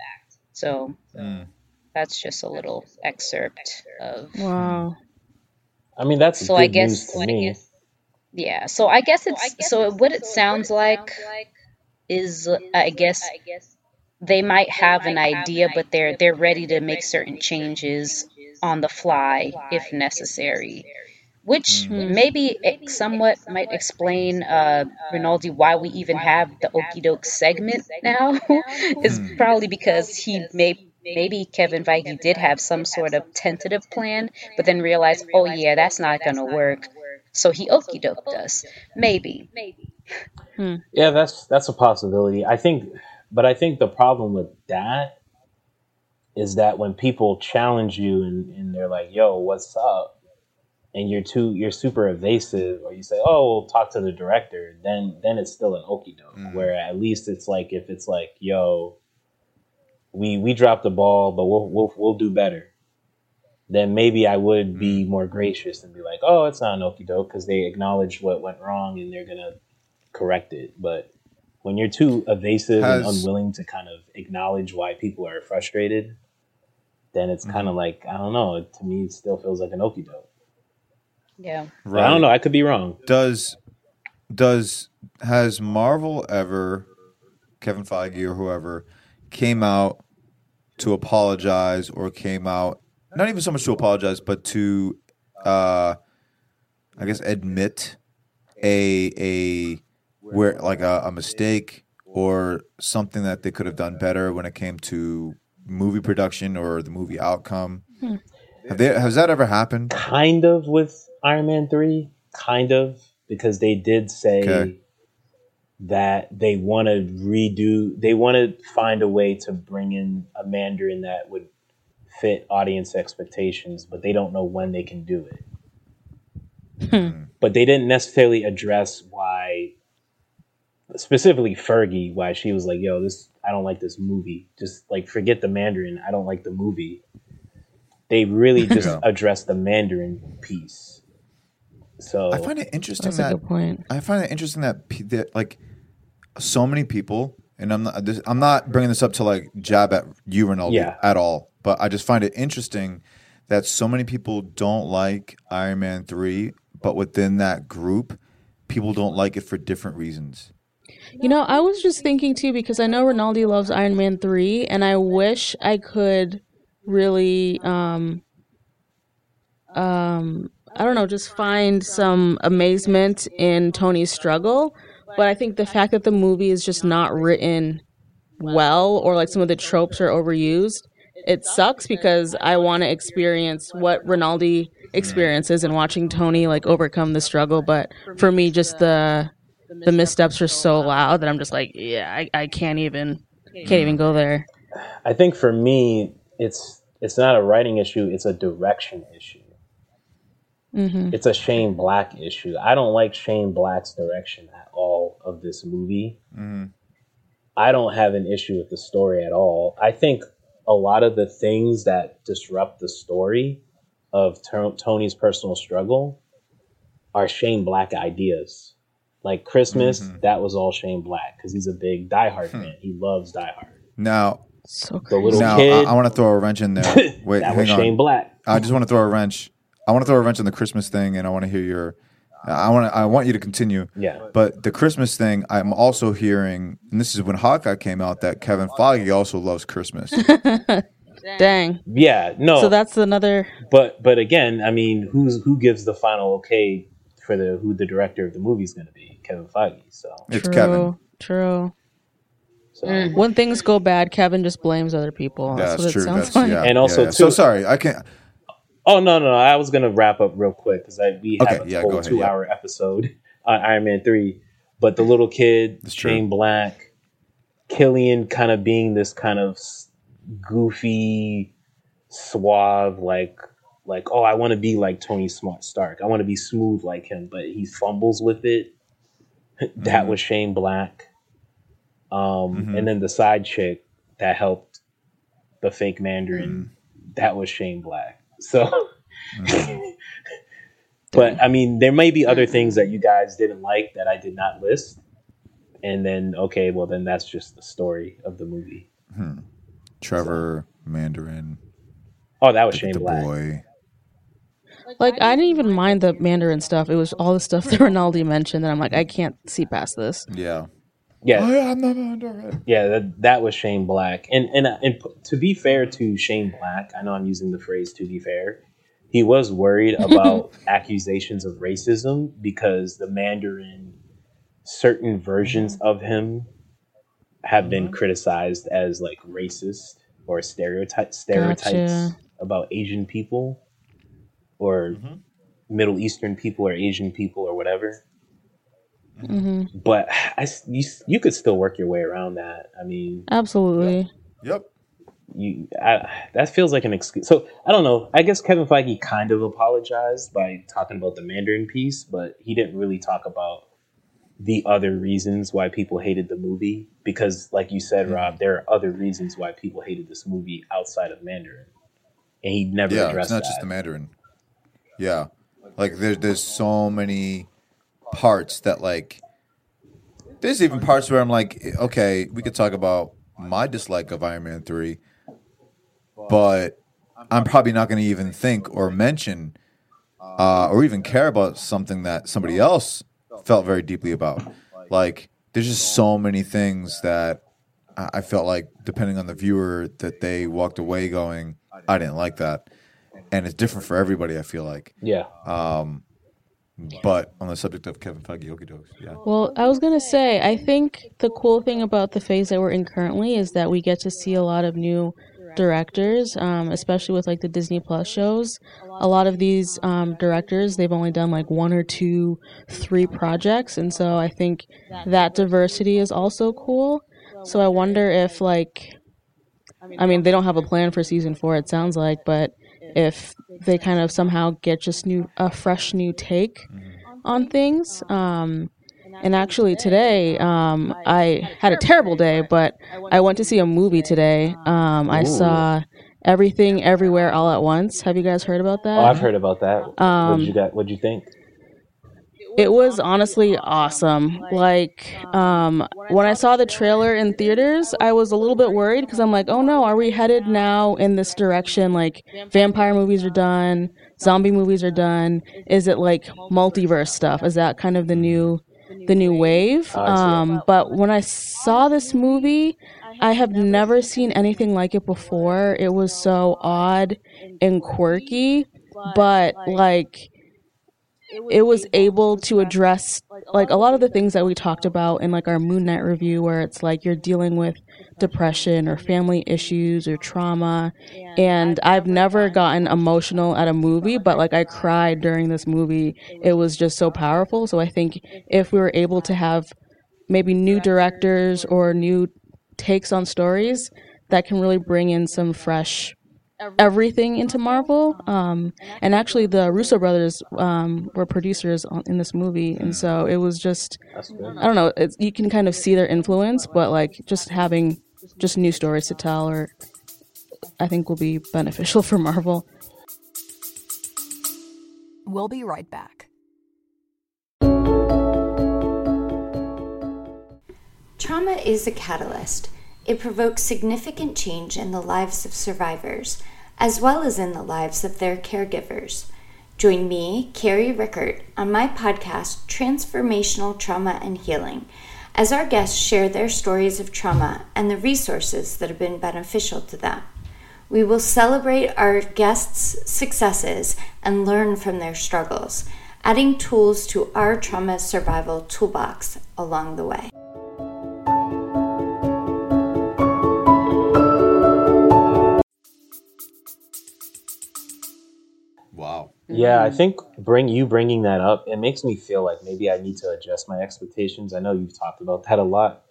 So that's just a little excerpt of Wow. I mean, that's So good I guess- news to so I me. yeah. So I guess it's so what it sounds like is uh, I guess they might have an idea, but they're they're ready to make certain changes on the fly if necessary. Which mm-hmm. maybe it somewhat might explain uh, uh, Rinaldi why we even have the Okie Doke segment now. is mm-hmm. probably because he may maybe Kevin Feige did have some sort of tentative plan, but then realized, oh yeah, that's oh, not gonna work. So he Okie Doked us. Maybe. Hmm. Yeah, that's that's a possibility. I think, but I think the problem with that is that when people challenge you and, and they're like, "Yo, what's up?" and you're too you're super evasive, or you say, "Oh, we'll talk to the director," then then it's still an okie doke. Mm-hmm. Where at least it's like if it's like, "Yo, we we dropped the ball, but we'll we'll we'll do better." Then maybe I would be mm-hmm. more gracious and be like, "Oh, it's not an okie doke," because they acknowledge what went wrong and they're gonna correct it. But when you're too evasive and unwilling to kind of acknowledge why people are frustrated, then it's kind of like I don't know. To me, it still feels like an okie doke. Yeah. Right. I don't know. I could be wrong. Does does has Marvel ever Kevin Feige or whoever came out to apologize or came out not even so much to apologize but to uh I guess admit a a where like a, a mistake or something that they could have done better when it came to movie production or the movie outcome. Hmm. Have they, has that ever happened? Kind of with Iron Man three, kind of because they did say Okay. that they want to redo. They want to find a way to bring in a Mandarin that would fit audience expectations, but they don't know when they can do it. but they didn't necessarily address why specifically Fergie why she was like yo this I don't like this movie just like forget the Mandarin I don't like the movie they really just Yeah. addressed the Mandarin piece so I find it interesting That's a that good point. I find it interesting that, that like so many people, and I'm not this, I'm not bringing this up to like jab at you, Rinaldi, Yeah. at all. But I just find it interesting that so many people don't like Iron Man three, but within that group, people don't like it for different reasons. You know, I was just thinking too because I know Rinaldi loves Iron Man 3 and I wish I could really um um I don't know, just find some amazement in Tony's struggle, but I think the fact that the movie is just not written well or like some of the tropes are overused, it sucks because I want to experience what Rinaldi experiences and watching Tony like overcome the struggle, but for me just the the missteps are so loud that I'm just like, yeah, I, I can't even can't even go there. I think for me it's it's not a writing issue it's a direction issue hmm it's a Shane Black issue. I don't like Shane Black's direction at all of this movie. I don't have an issue with the story at all. I think a lot of the things that disrupt the story of To- Tony's personal struggle are Shane Black ideas. Like Christmas, mm-hmm. that was all Shane Black because he's a big Die Hard hmm. fan. He loves Die Hard. Now, so The little now kid, I, I want to throw a wrench in there. Wait, that hang was on. Shane Black. I just want to throw a wrench. I want to throw a wrench on the Christmas thing, and I want to hear your. I want to. I want you to continue. Yeah. But the Christmas thing, I'm also hearing, and this is when Hawkeye came out, that Kevin Feige also loves Christmas. Dang. Yeah, no. So that's another. But but again, I mean, who's who gives the final okay for the who the director of the movie is going to be? Kevin Feige. So it's true, True. Mm. When things go bad, Kevin just blames other people. That's, That's what true. it sounds That's, like. yeah, And also, yeah, yeah. too- so sorry, I can't. Oh no, no, no! I was gonna wrap up real quick because we have Okay, a yeah, whole ahead, two-hour episode on Iron Man three. But the little kid, true. Shane Black, Killian, kind of being this kind of goofy, suave, like, like, oh, I want to be like Tony Smart Stark. I want to be smooth like him, but he fumbles with it. that Mhm. was Shane Black. Um, Mhm. and then the side chick that helped the fake Mandarin, Mm-hmm. that was Shane Black. So, but I mean, there may be other things that you guys didn't like that I did not list. And then, okay, well, then that's just the story of the movie. Hmm. Trevor Mandarin. Oh, that was the, Shane the Black. boy. Like I didn't even mind the Mandarin stuff. It was all the stuff that Rinaldi mentioned that I'm like, I can't see past this. Yeah. Yeah. I am the Mandarin. Yeah, that, that was Shane Black. And, and uh, and p- to be fair to Shane Black, I know I'm using the phrase to be fair. He was worried about accusations of racism because the Mandarin, certain versions mm-hmm. of him, have been mm-hmm. criticized as like racist or stereotype stereotypes Gotcha. about Asian people or Middle Eastern people or Asian people or whatever hmm but I s you, you could still work your way around that. I mean, Absolutely. Yep. you I, that feels like an excuse. So I don't know. I guess Kevin Feige kind of apologized by talking about the Mandarin piece, but he didn't really talk about the other reasons why people hated the movie. Because, like you said, Rob, there are other reasons why people hated this movie outside of Mandarin, and he never Yeah, addressed Yeah, it's not that. just the Mandarin. Yeah, like there's there's so many parts that like there's even parts where I'm like, okay, we could talk about my dislike of Iron Man three, but I'm probably not going to even think or mention uh, or even care about something that somebody else felt very deeply about. Like there's just so many things that I I felt like, depending on the viewer, that they walked away going, I didn't like that, and it's different for everybody. I feel like, Yeah. Um, but on the subject of Kevin Feige, Okie dokes, yeah. Well, I was gonna say, I think the cool thing about the phase that we're in currently is that we get to see a lot of new directors, um, especially with like the Disney Plus shows. A lot of these um, directors, they've only done like one or two, three projects, and so I think that diversity is also cool. So I wonder if like, I mean, they don't have a plan for season four. It sounds like, but if they kind of somehow get just new, a fresh new take on things. Um, and actually today, um, I had a terrible day, but I went to see a movie today. Um, I saw Everything Everywhere All at Once. Have you guys heard about that? Oh, I've heard about that. what Um, did you got? What did you think? It was honestly awesome. Like, um, when I saw the trailer in theaters, I was a little bit worried because I'm like, oh no, are we headed now in this direction? Like, vampire movies are done, zombie movies are done. Is it like multiverse stuff? Is that kind of the new, the new wave? Oh. Um, but when I saw this movie, I have never seen anything like it before. It was so odd and quirky, but like it was able to address like a lot of the things that we talked about in like our Moon Knight review, where it's like you're dealing with depression or family issues or trauma. And I've never gotten emotional at a movie, but like I cried during this movie. It was just so powerful. So I think if we were able to have maybe new directors or new takes on stories, that can really bring in some fresh everything into Marvel. Um, and actually, the Russo brothers um, were producers on, in this movie, and so it was just I don't know. you can kind of see their influence, but like just having just new stories to tell, or I think will be beneficial for Marvel. We'll be right back. Trauma is a catalyst. It provokes significant change in the lives of survivors, as well as in the lives of their caregivers. Join me, Carrie Rickert, on my podcast, Transformational Trauma and Healing, as our guests share their stories of trauma and the resources that have been beneficial to them. We will celebrate our guests' successes and learn from their struggles, adding tools to our trauma survival toolbox along the way. Wow. Yeah, I think bring you bringing that up, it makes me feel like maybe I need to adjust my expectations. I know you've talked about that a lot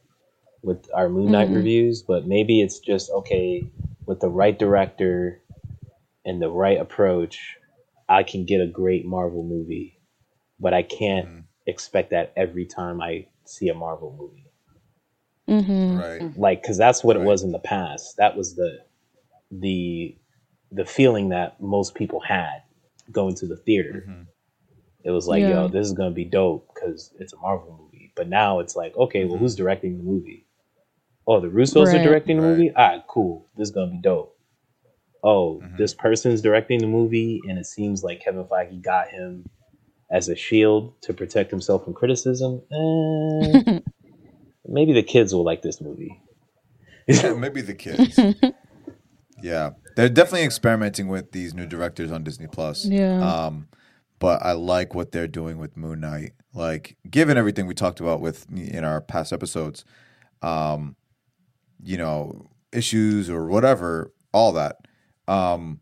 with our Moon Knight Mhm. reviews, but maybe it's just okay with the right director and the right approach, I can get a great Marvel movie, but I can't expect that every time I see a Marvel movie. Mm-hmm. Right. Like cuz that's what it was in the past. That was the the the feeling that most people had going to the theater. It was like, Yeah. yo, this is gonna be dope because it's a Marvel movie. But now it's like, okay, well, who's directing the movie? Oh, the Russos Right. are directing the movie. Ah, cool. This is gonna be dope. Oh, this person's directing the movie, and it seems like Kevin Feige got him as a shield to protect himself from criticism. Eh, maybe the kids will like this movie. Yeah, maybe the kids. yeah, they're definitely experimenting with these new directors on Disney Plus. Yeah. Um, but I like what they're doing with Moon Knight. Like, given everything we talked about with in our past episodes, um, you know, issues or whatever, all that. Um,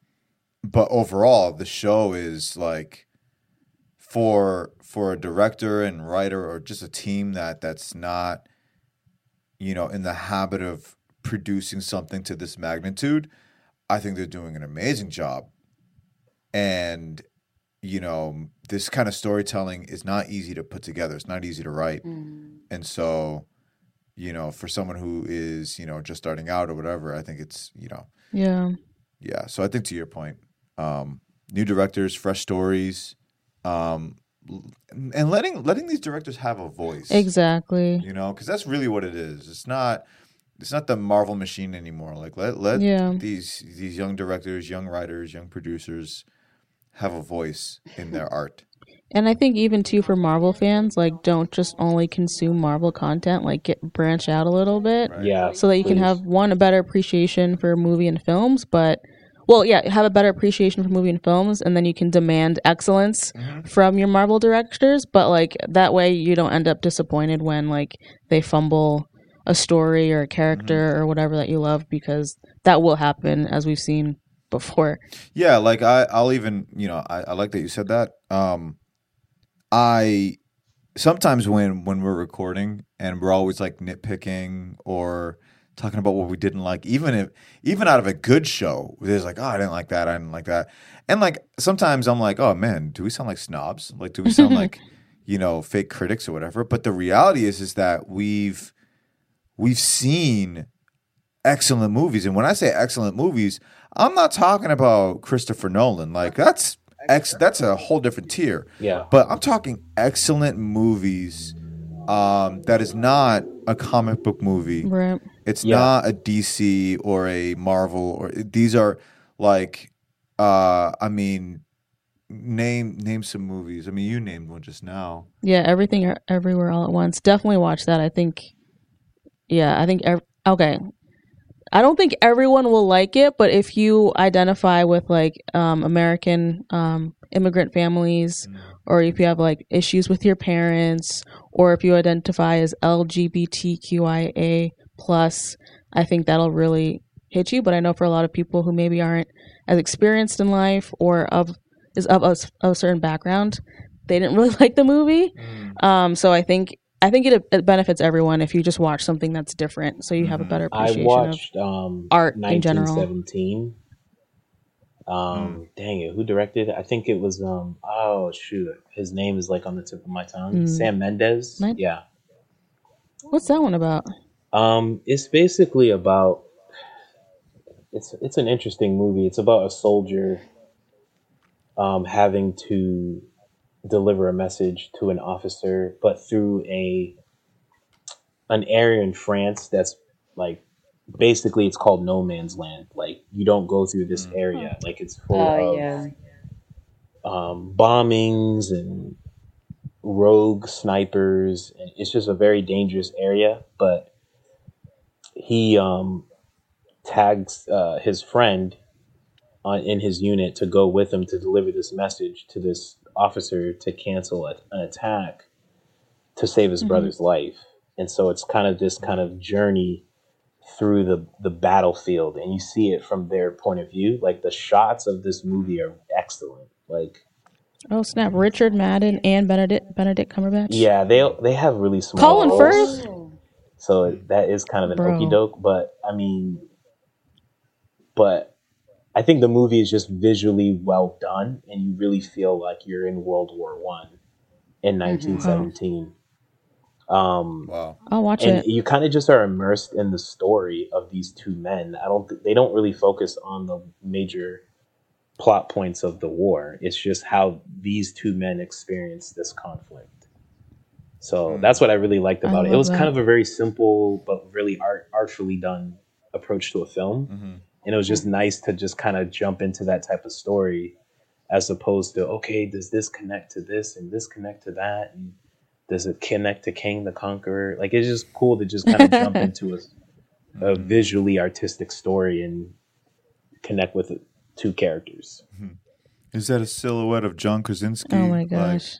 but overall, the show is like for for a director and writer or just a team that that's not you know in the habit of producing something to this magnitude i think they're doing an amazing job. And you know this kind of storytelling is not easy to put together. It's not easy to write. And so you know for someone who is you know just starting out or whatever i think it's you know Yeah. yeah. So i think to your point um new directors fresh stories um and letting letting these directors have a voice. Exactly. you know because that's really what it is. It's not it's not the marvel machine anymore. Like let let Yeah. these these young directors young writers young producers have a voice in their art. And I think even too for Marvel fans, like don't just only consume Marvel content, like get branch out a little bit. Yeah, So that you can have one a better appreciation for movie and films, but well, yeah, have a better appreciation for movie and films and then you can demand excellence mm-hmm. from your Marvel directors, but like that way you don't end up disappointed when like they fumble a story or a character or whatever that you love because that will happen as we've seen before. Yeah, like I, I'll even, you know, I, I like that you said that. Um, I sometimes when when we're recording and we're always like nitpicking or talking about what we didn't like, even if even out of a good show, there's like, oh, I didn't like that, I didn't like that, and like sometimes I'm like, oh man, do we sound like snobs? Like, do we sound like, you know, fake critics or whatever? But the reality is, is that we've we've seen excellent movies. And when I say excellent movies, I'm not talking about Christopher Nolan. Like that's ex that's a whole different tier. Yeah. But I'm talking excellent movies um, that is not a comic book movie. Right. It's Yeah. not a DC or a Marvel or these are like uh I mean name name some movies. I mean you named one just now. Yeah, everything everywhere all at once. Definitely watch that. I think yeah, I think ev- okay. I don't think everyone will like it, but if you identify with like um, American um, immigrant families, or if you have like issues with your parents, or if you identify as LGBTQIA plus, I think that'll really hit you. But I know for a lot of people who maybe aren't as experienced in life or of is of a, of a certain background, they didn't really like the movie. Um, so I think I think it, it benefits everyone if you just watch something that's different, so you have a better I appreciation watched of um, art in general. 1917. Um, dang it, who directed? it? I think it was um. Oh shoot, his name is like on the tip of my tongue. Mm. Sam Mendes. Men- Yeah. What's that one about? Um, it's basically about. It's it's an interesting movie. It's about a soldier. Um, having to deliver a message to an officer, but through a an area in France that's like basically it's called no man's land. Like you don't go through this area. Like it's full Oh of yeah. um, bombings and rogue snipers, and it's just a very dangerous area. But he um, tags uh, his friend on in his unit to go with him to deliver this message to this officer to cancel a, an attack to save his Mhm. brother's life. And so it's kind of this kind of journey through the the battlefield and you see it from their point of view. Like the shots of this movie are excellent. Like Oh snap! Richard Madden and Benedict Benedict Cumberbatch. yeah, they they have really small Colin roles. Firth. So that is kind of an okey doke, but I mean, but I think the movie is just visually well done, and you really feel like you're in World War One in mm-hmm. 1917. Um, wow. I'll watch and it. you kind of just are immersed in the story of these two men. I don't. Th- they don't really focus on the major plot points of the war. It's just how these two men experience this conflict. So hmm. that's what I really liked I about it. It was that. kind of a very simple but really art artfully done approach to a film, mm-hmm. And it was just mm-hmm. nice to just kind of jump into that type of story, as opposed to okay, does this connect to this and this connect to that, and does it connect to Kang the Conqueror? Like it's just cool to just kind of jump into a, a mm-hmm. visually artistic story and connect with two characters. Mm-hmm. Is that a silhouette of John Krasinski? Oh my Like, gosh.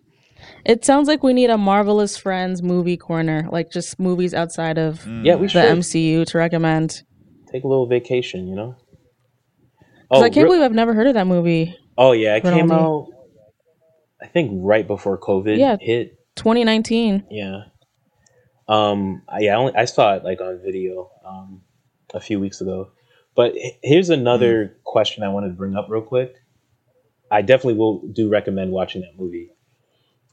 It sounds like we need a Marvelous Friends movie corner, like just movies outside of mm. Yeah, we the should. MCU to recommend. Take a little vacation, you know. 'Cause I can't real- believe I've never heard of that movie. Oh yeah, it came out. I think right before COVID Yeah. hit. 2019. Yeah. Um. I, yeah. I, only, I saw it like on video um a few weeks ago. But here's another question I wanted to bring up real quick. I definitely will do recommend watching that movie.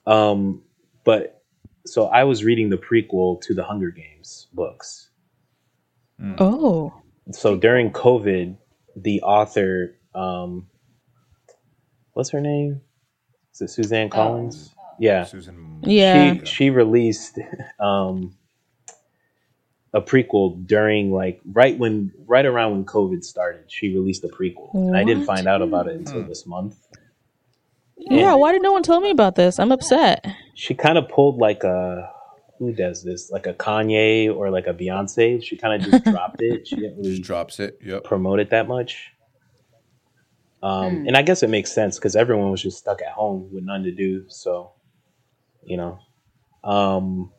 Um. But so I was reading the prequel to the Hunger Games books. Oh. So during COVID, the author, um, what's her name? Is it Suzanne Collins? yeah, Susan. Yeah. She she released um, a prequel during like right when right around when COVID started. She released a prequel, and I didn't find out about it until this month. Yeah, why did no one tell me about this? I'm upset. She kind of pulled like a who does this like a Kanye or like a Beyonce. She kind of just dropped it. She didn't really drops it. Yep. promote it that much. Um, And I guess it makes sense because everyone was just stuck at home with nothing to do. So, you know, um,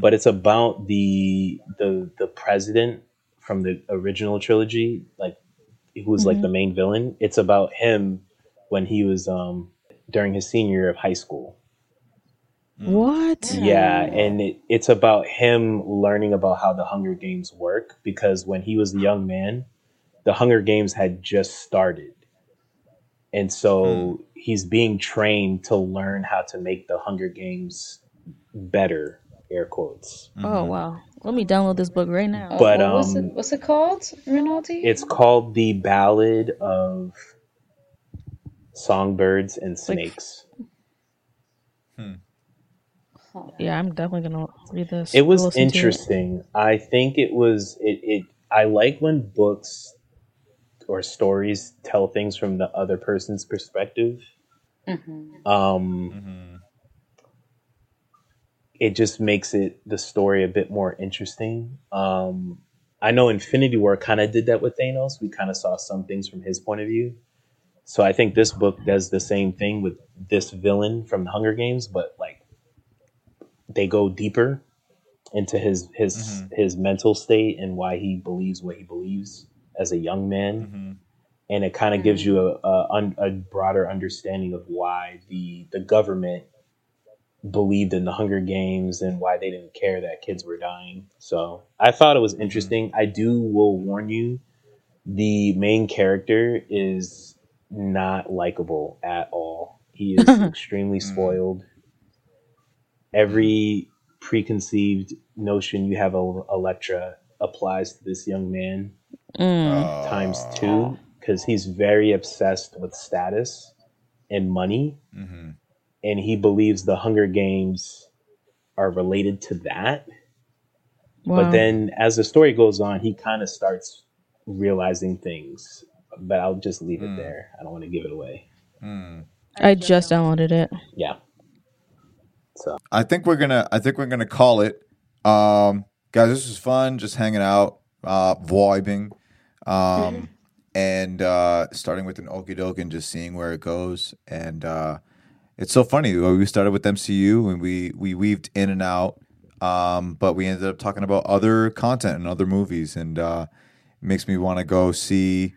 but it's about the the the president from the original trilogy, like who was like Mhm. the main villain. It's about him when he was um, during his senior year of high school. Mm-hmm. What? Yeah, and it, it's about him learning about how the Hunger Games work because when he was a young man, the Hunger Games had just started. And so hmm. he's being trained to learn how to make the Hunger Games better, air quotes. Mm-hmm. Oh wow. Let me download this book right now. But, what's um, it? What's it called, Rinaldi? It's called The Ballad of Songbirds and Snakes. Hmm. Yeah, I'm definitely gonna read this. It was Listen to it. interesting. I think it was it, it I like when books or stories tell things from the other person's perspective. Um it just makes it the story a bit more interesting. Um I know Infinity War kind of did that with Thanos. We kind of saw some things from his point of view. So I think this book does the same thing with this villain from the Hunger Games, but like they go deeper into his his mm-hmm. his mental state and why he believes what he believes as a young man, mm-hmm. and it kind of gives you a a, un, a broader understanding of why the the government believed in the Hunger Games and why they didn't care that kids were dying. So I thought it was mm-hmm. interesting. I do will warn you, the main character is not likable at all. He is extremely spoiled every mm. preconceived notion you have of Elektra applies to this young man Mm. times ah. two because he's very obsessed with status and money, mm-hmm. and he believes the Hunger Games are related to that. Wow. But then, as the story goes on, he kind of starts realizing things. But I'll just leave it mm. there. I don't want to give it away. Mm. I just downloaded it. Yeah. So I think we're gonna. I think we're gonna call it. Um, guys, this was fun. Just hanging out, uh, vibing. Um, and uh, starting with an okie doke and just seeing where it goes. And uh, it's so funny. We started with MCU and we we weaved in and out, um, but we ended up talking about other content and other movies, and uh, it makes me want to go see.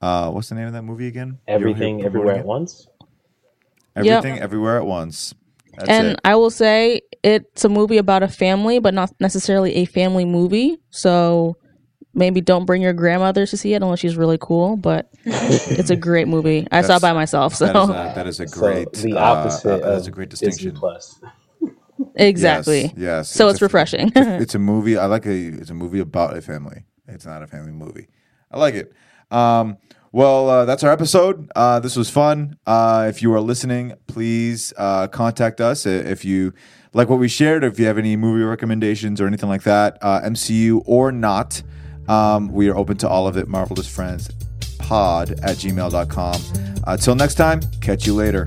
Uh, what's the name of that movie again? Everything, everywhere at once. Everything, everywhere at once. That's and it. I will say it's a movie about a family, but not necessarily a family movie. So maybe don't bring your grandmother to see it unless she's really cool. But it's a great movie. I saw it by myself. So that is a, that is a So great. the uh, opposite uh, that's a great distinction. Plus. exactly. Yes. yes. So it's, a- refreshing. it's a movie. I like a. It's a movie about a family. It's not a family movie. I like it. Um, well, uh, that's our episode. Uh, this was fun. Uh, if you are listening, please uh, contact us if you like what we shared. Or if you have any movie recommendations or anything like that, uh, MCU or not, um, we are open to all of it. Marvelous Friends Pod at gmail.com. Uh, till next time, catch you later.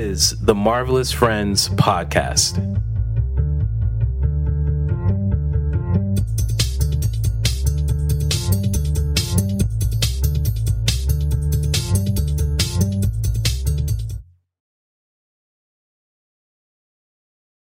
is the Marvelous Friends Podcast.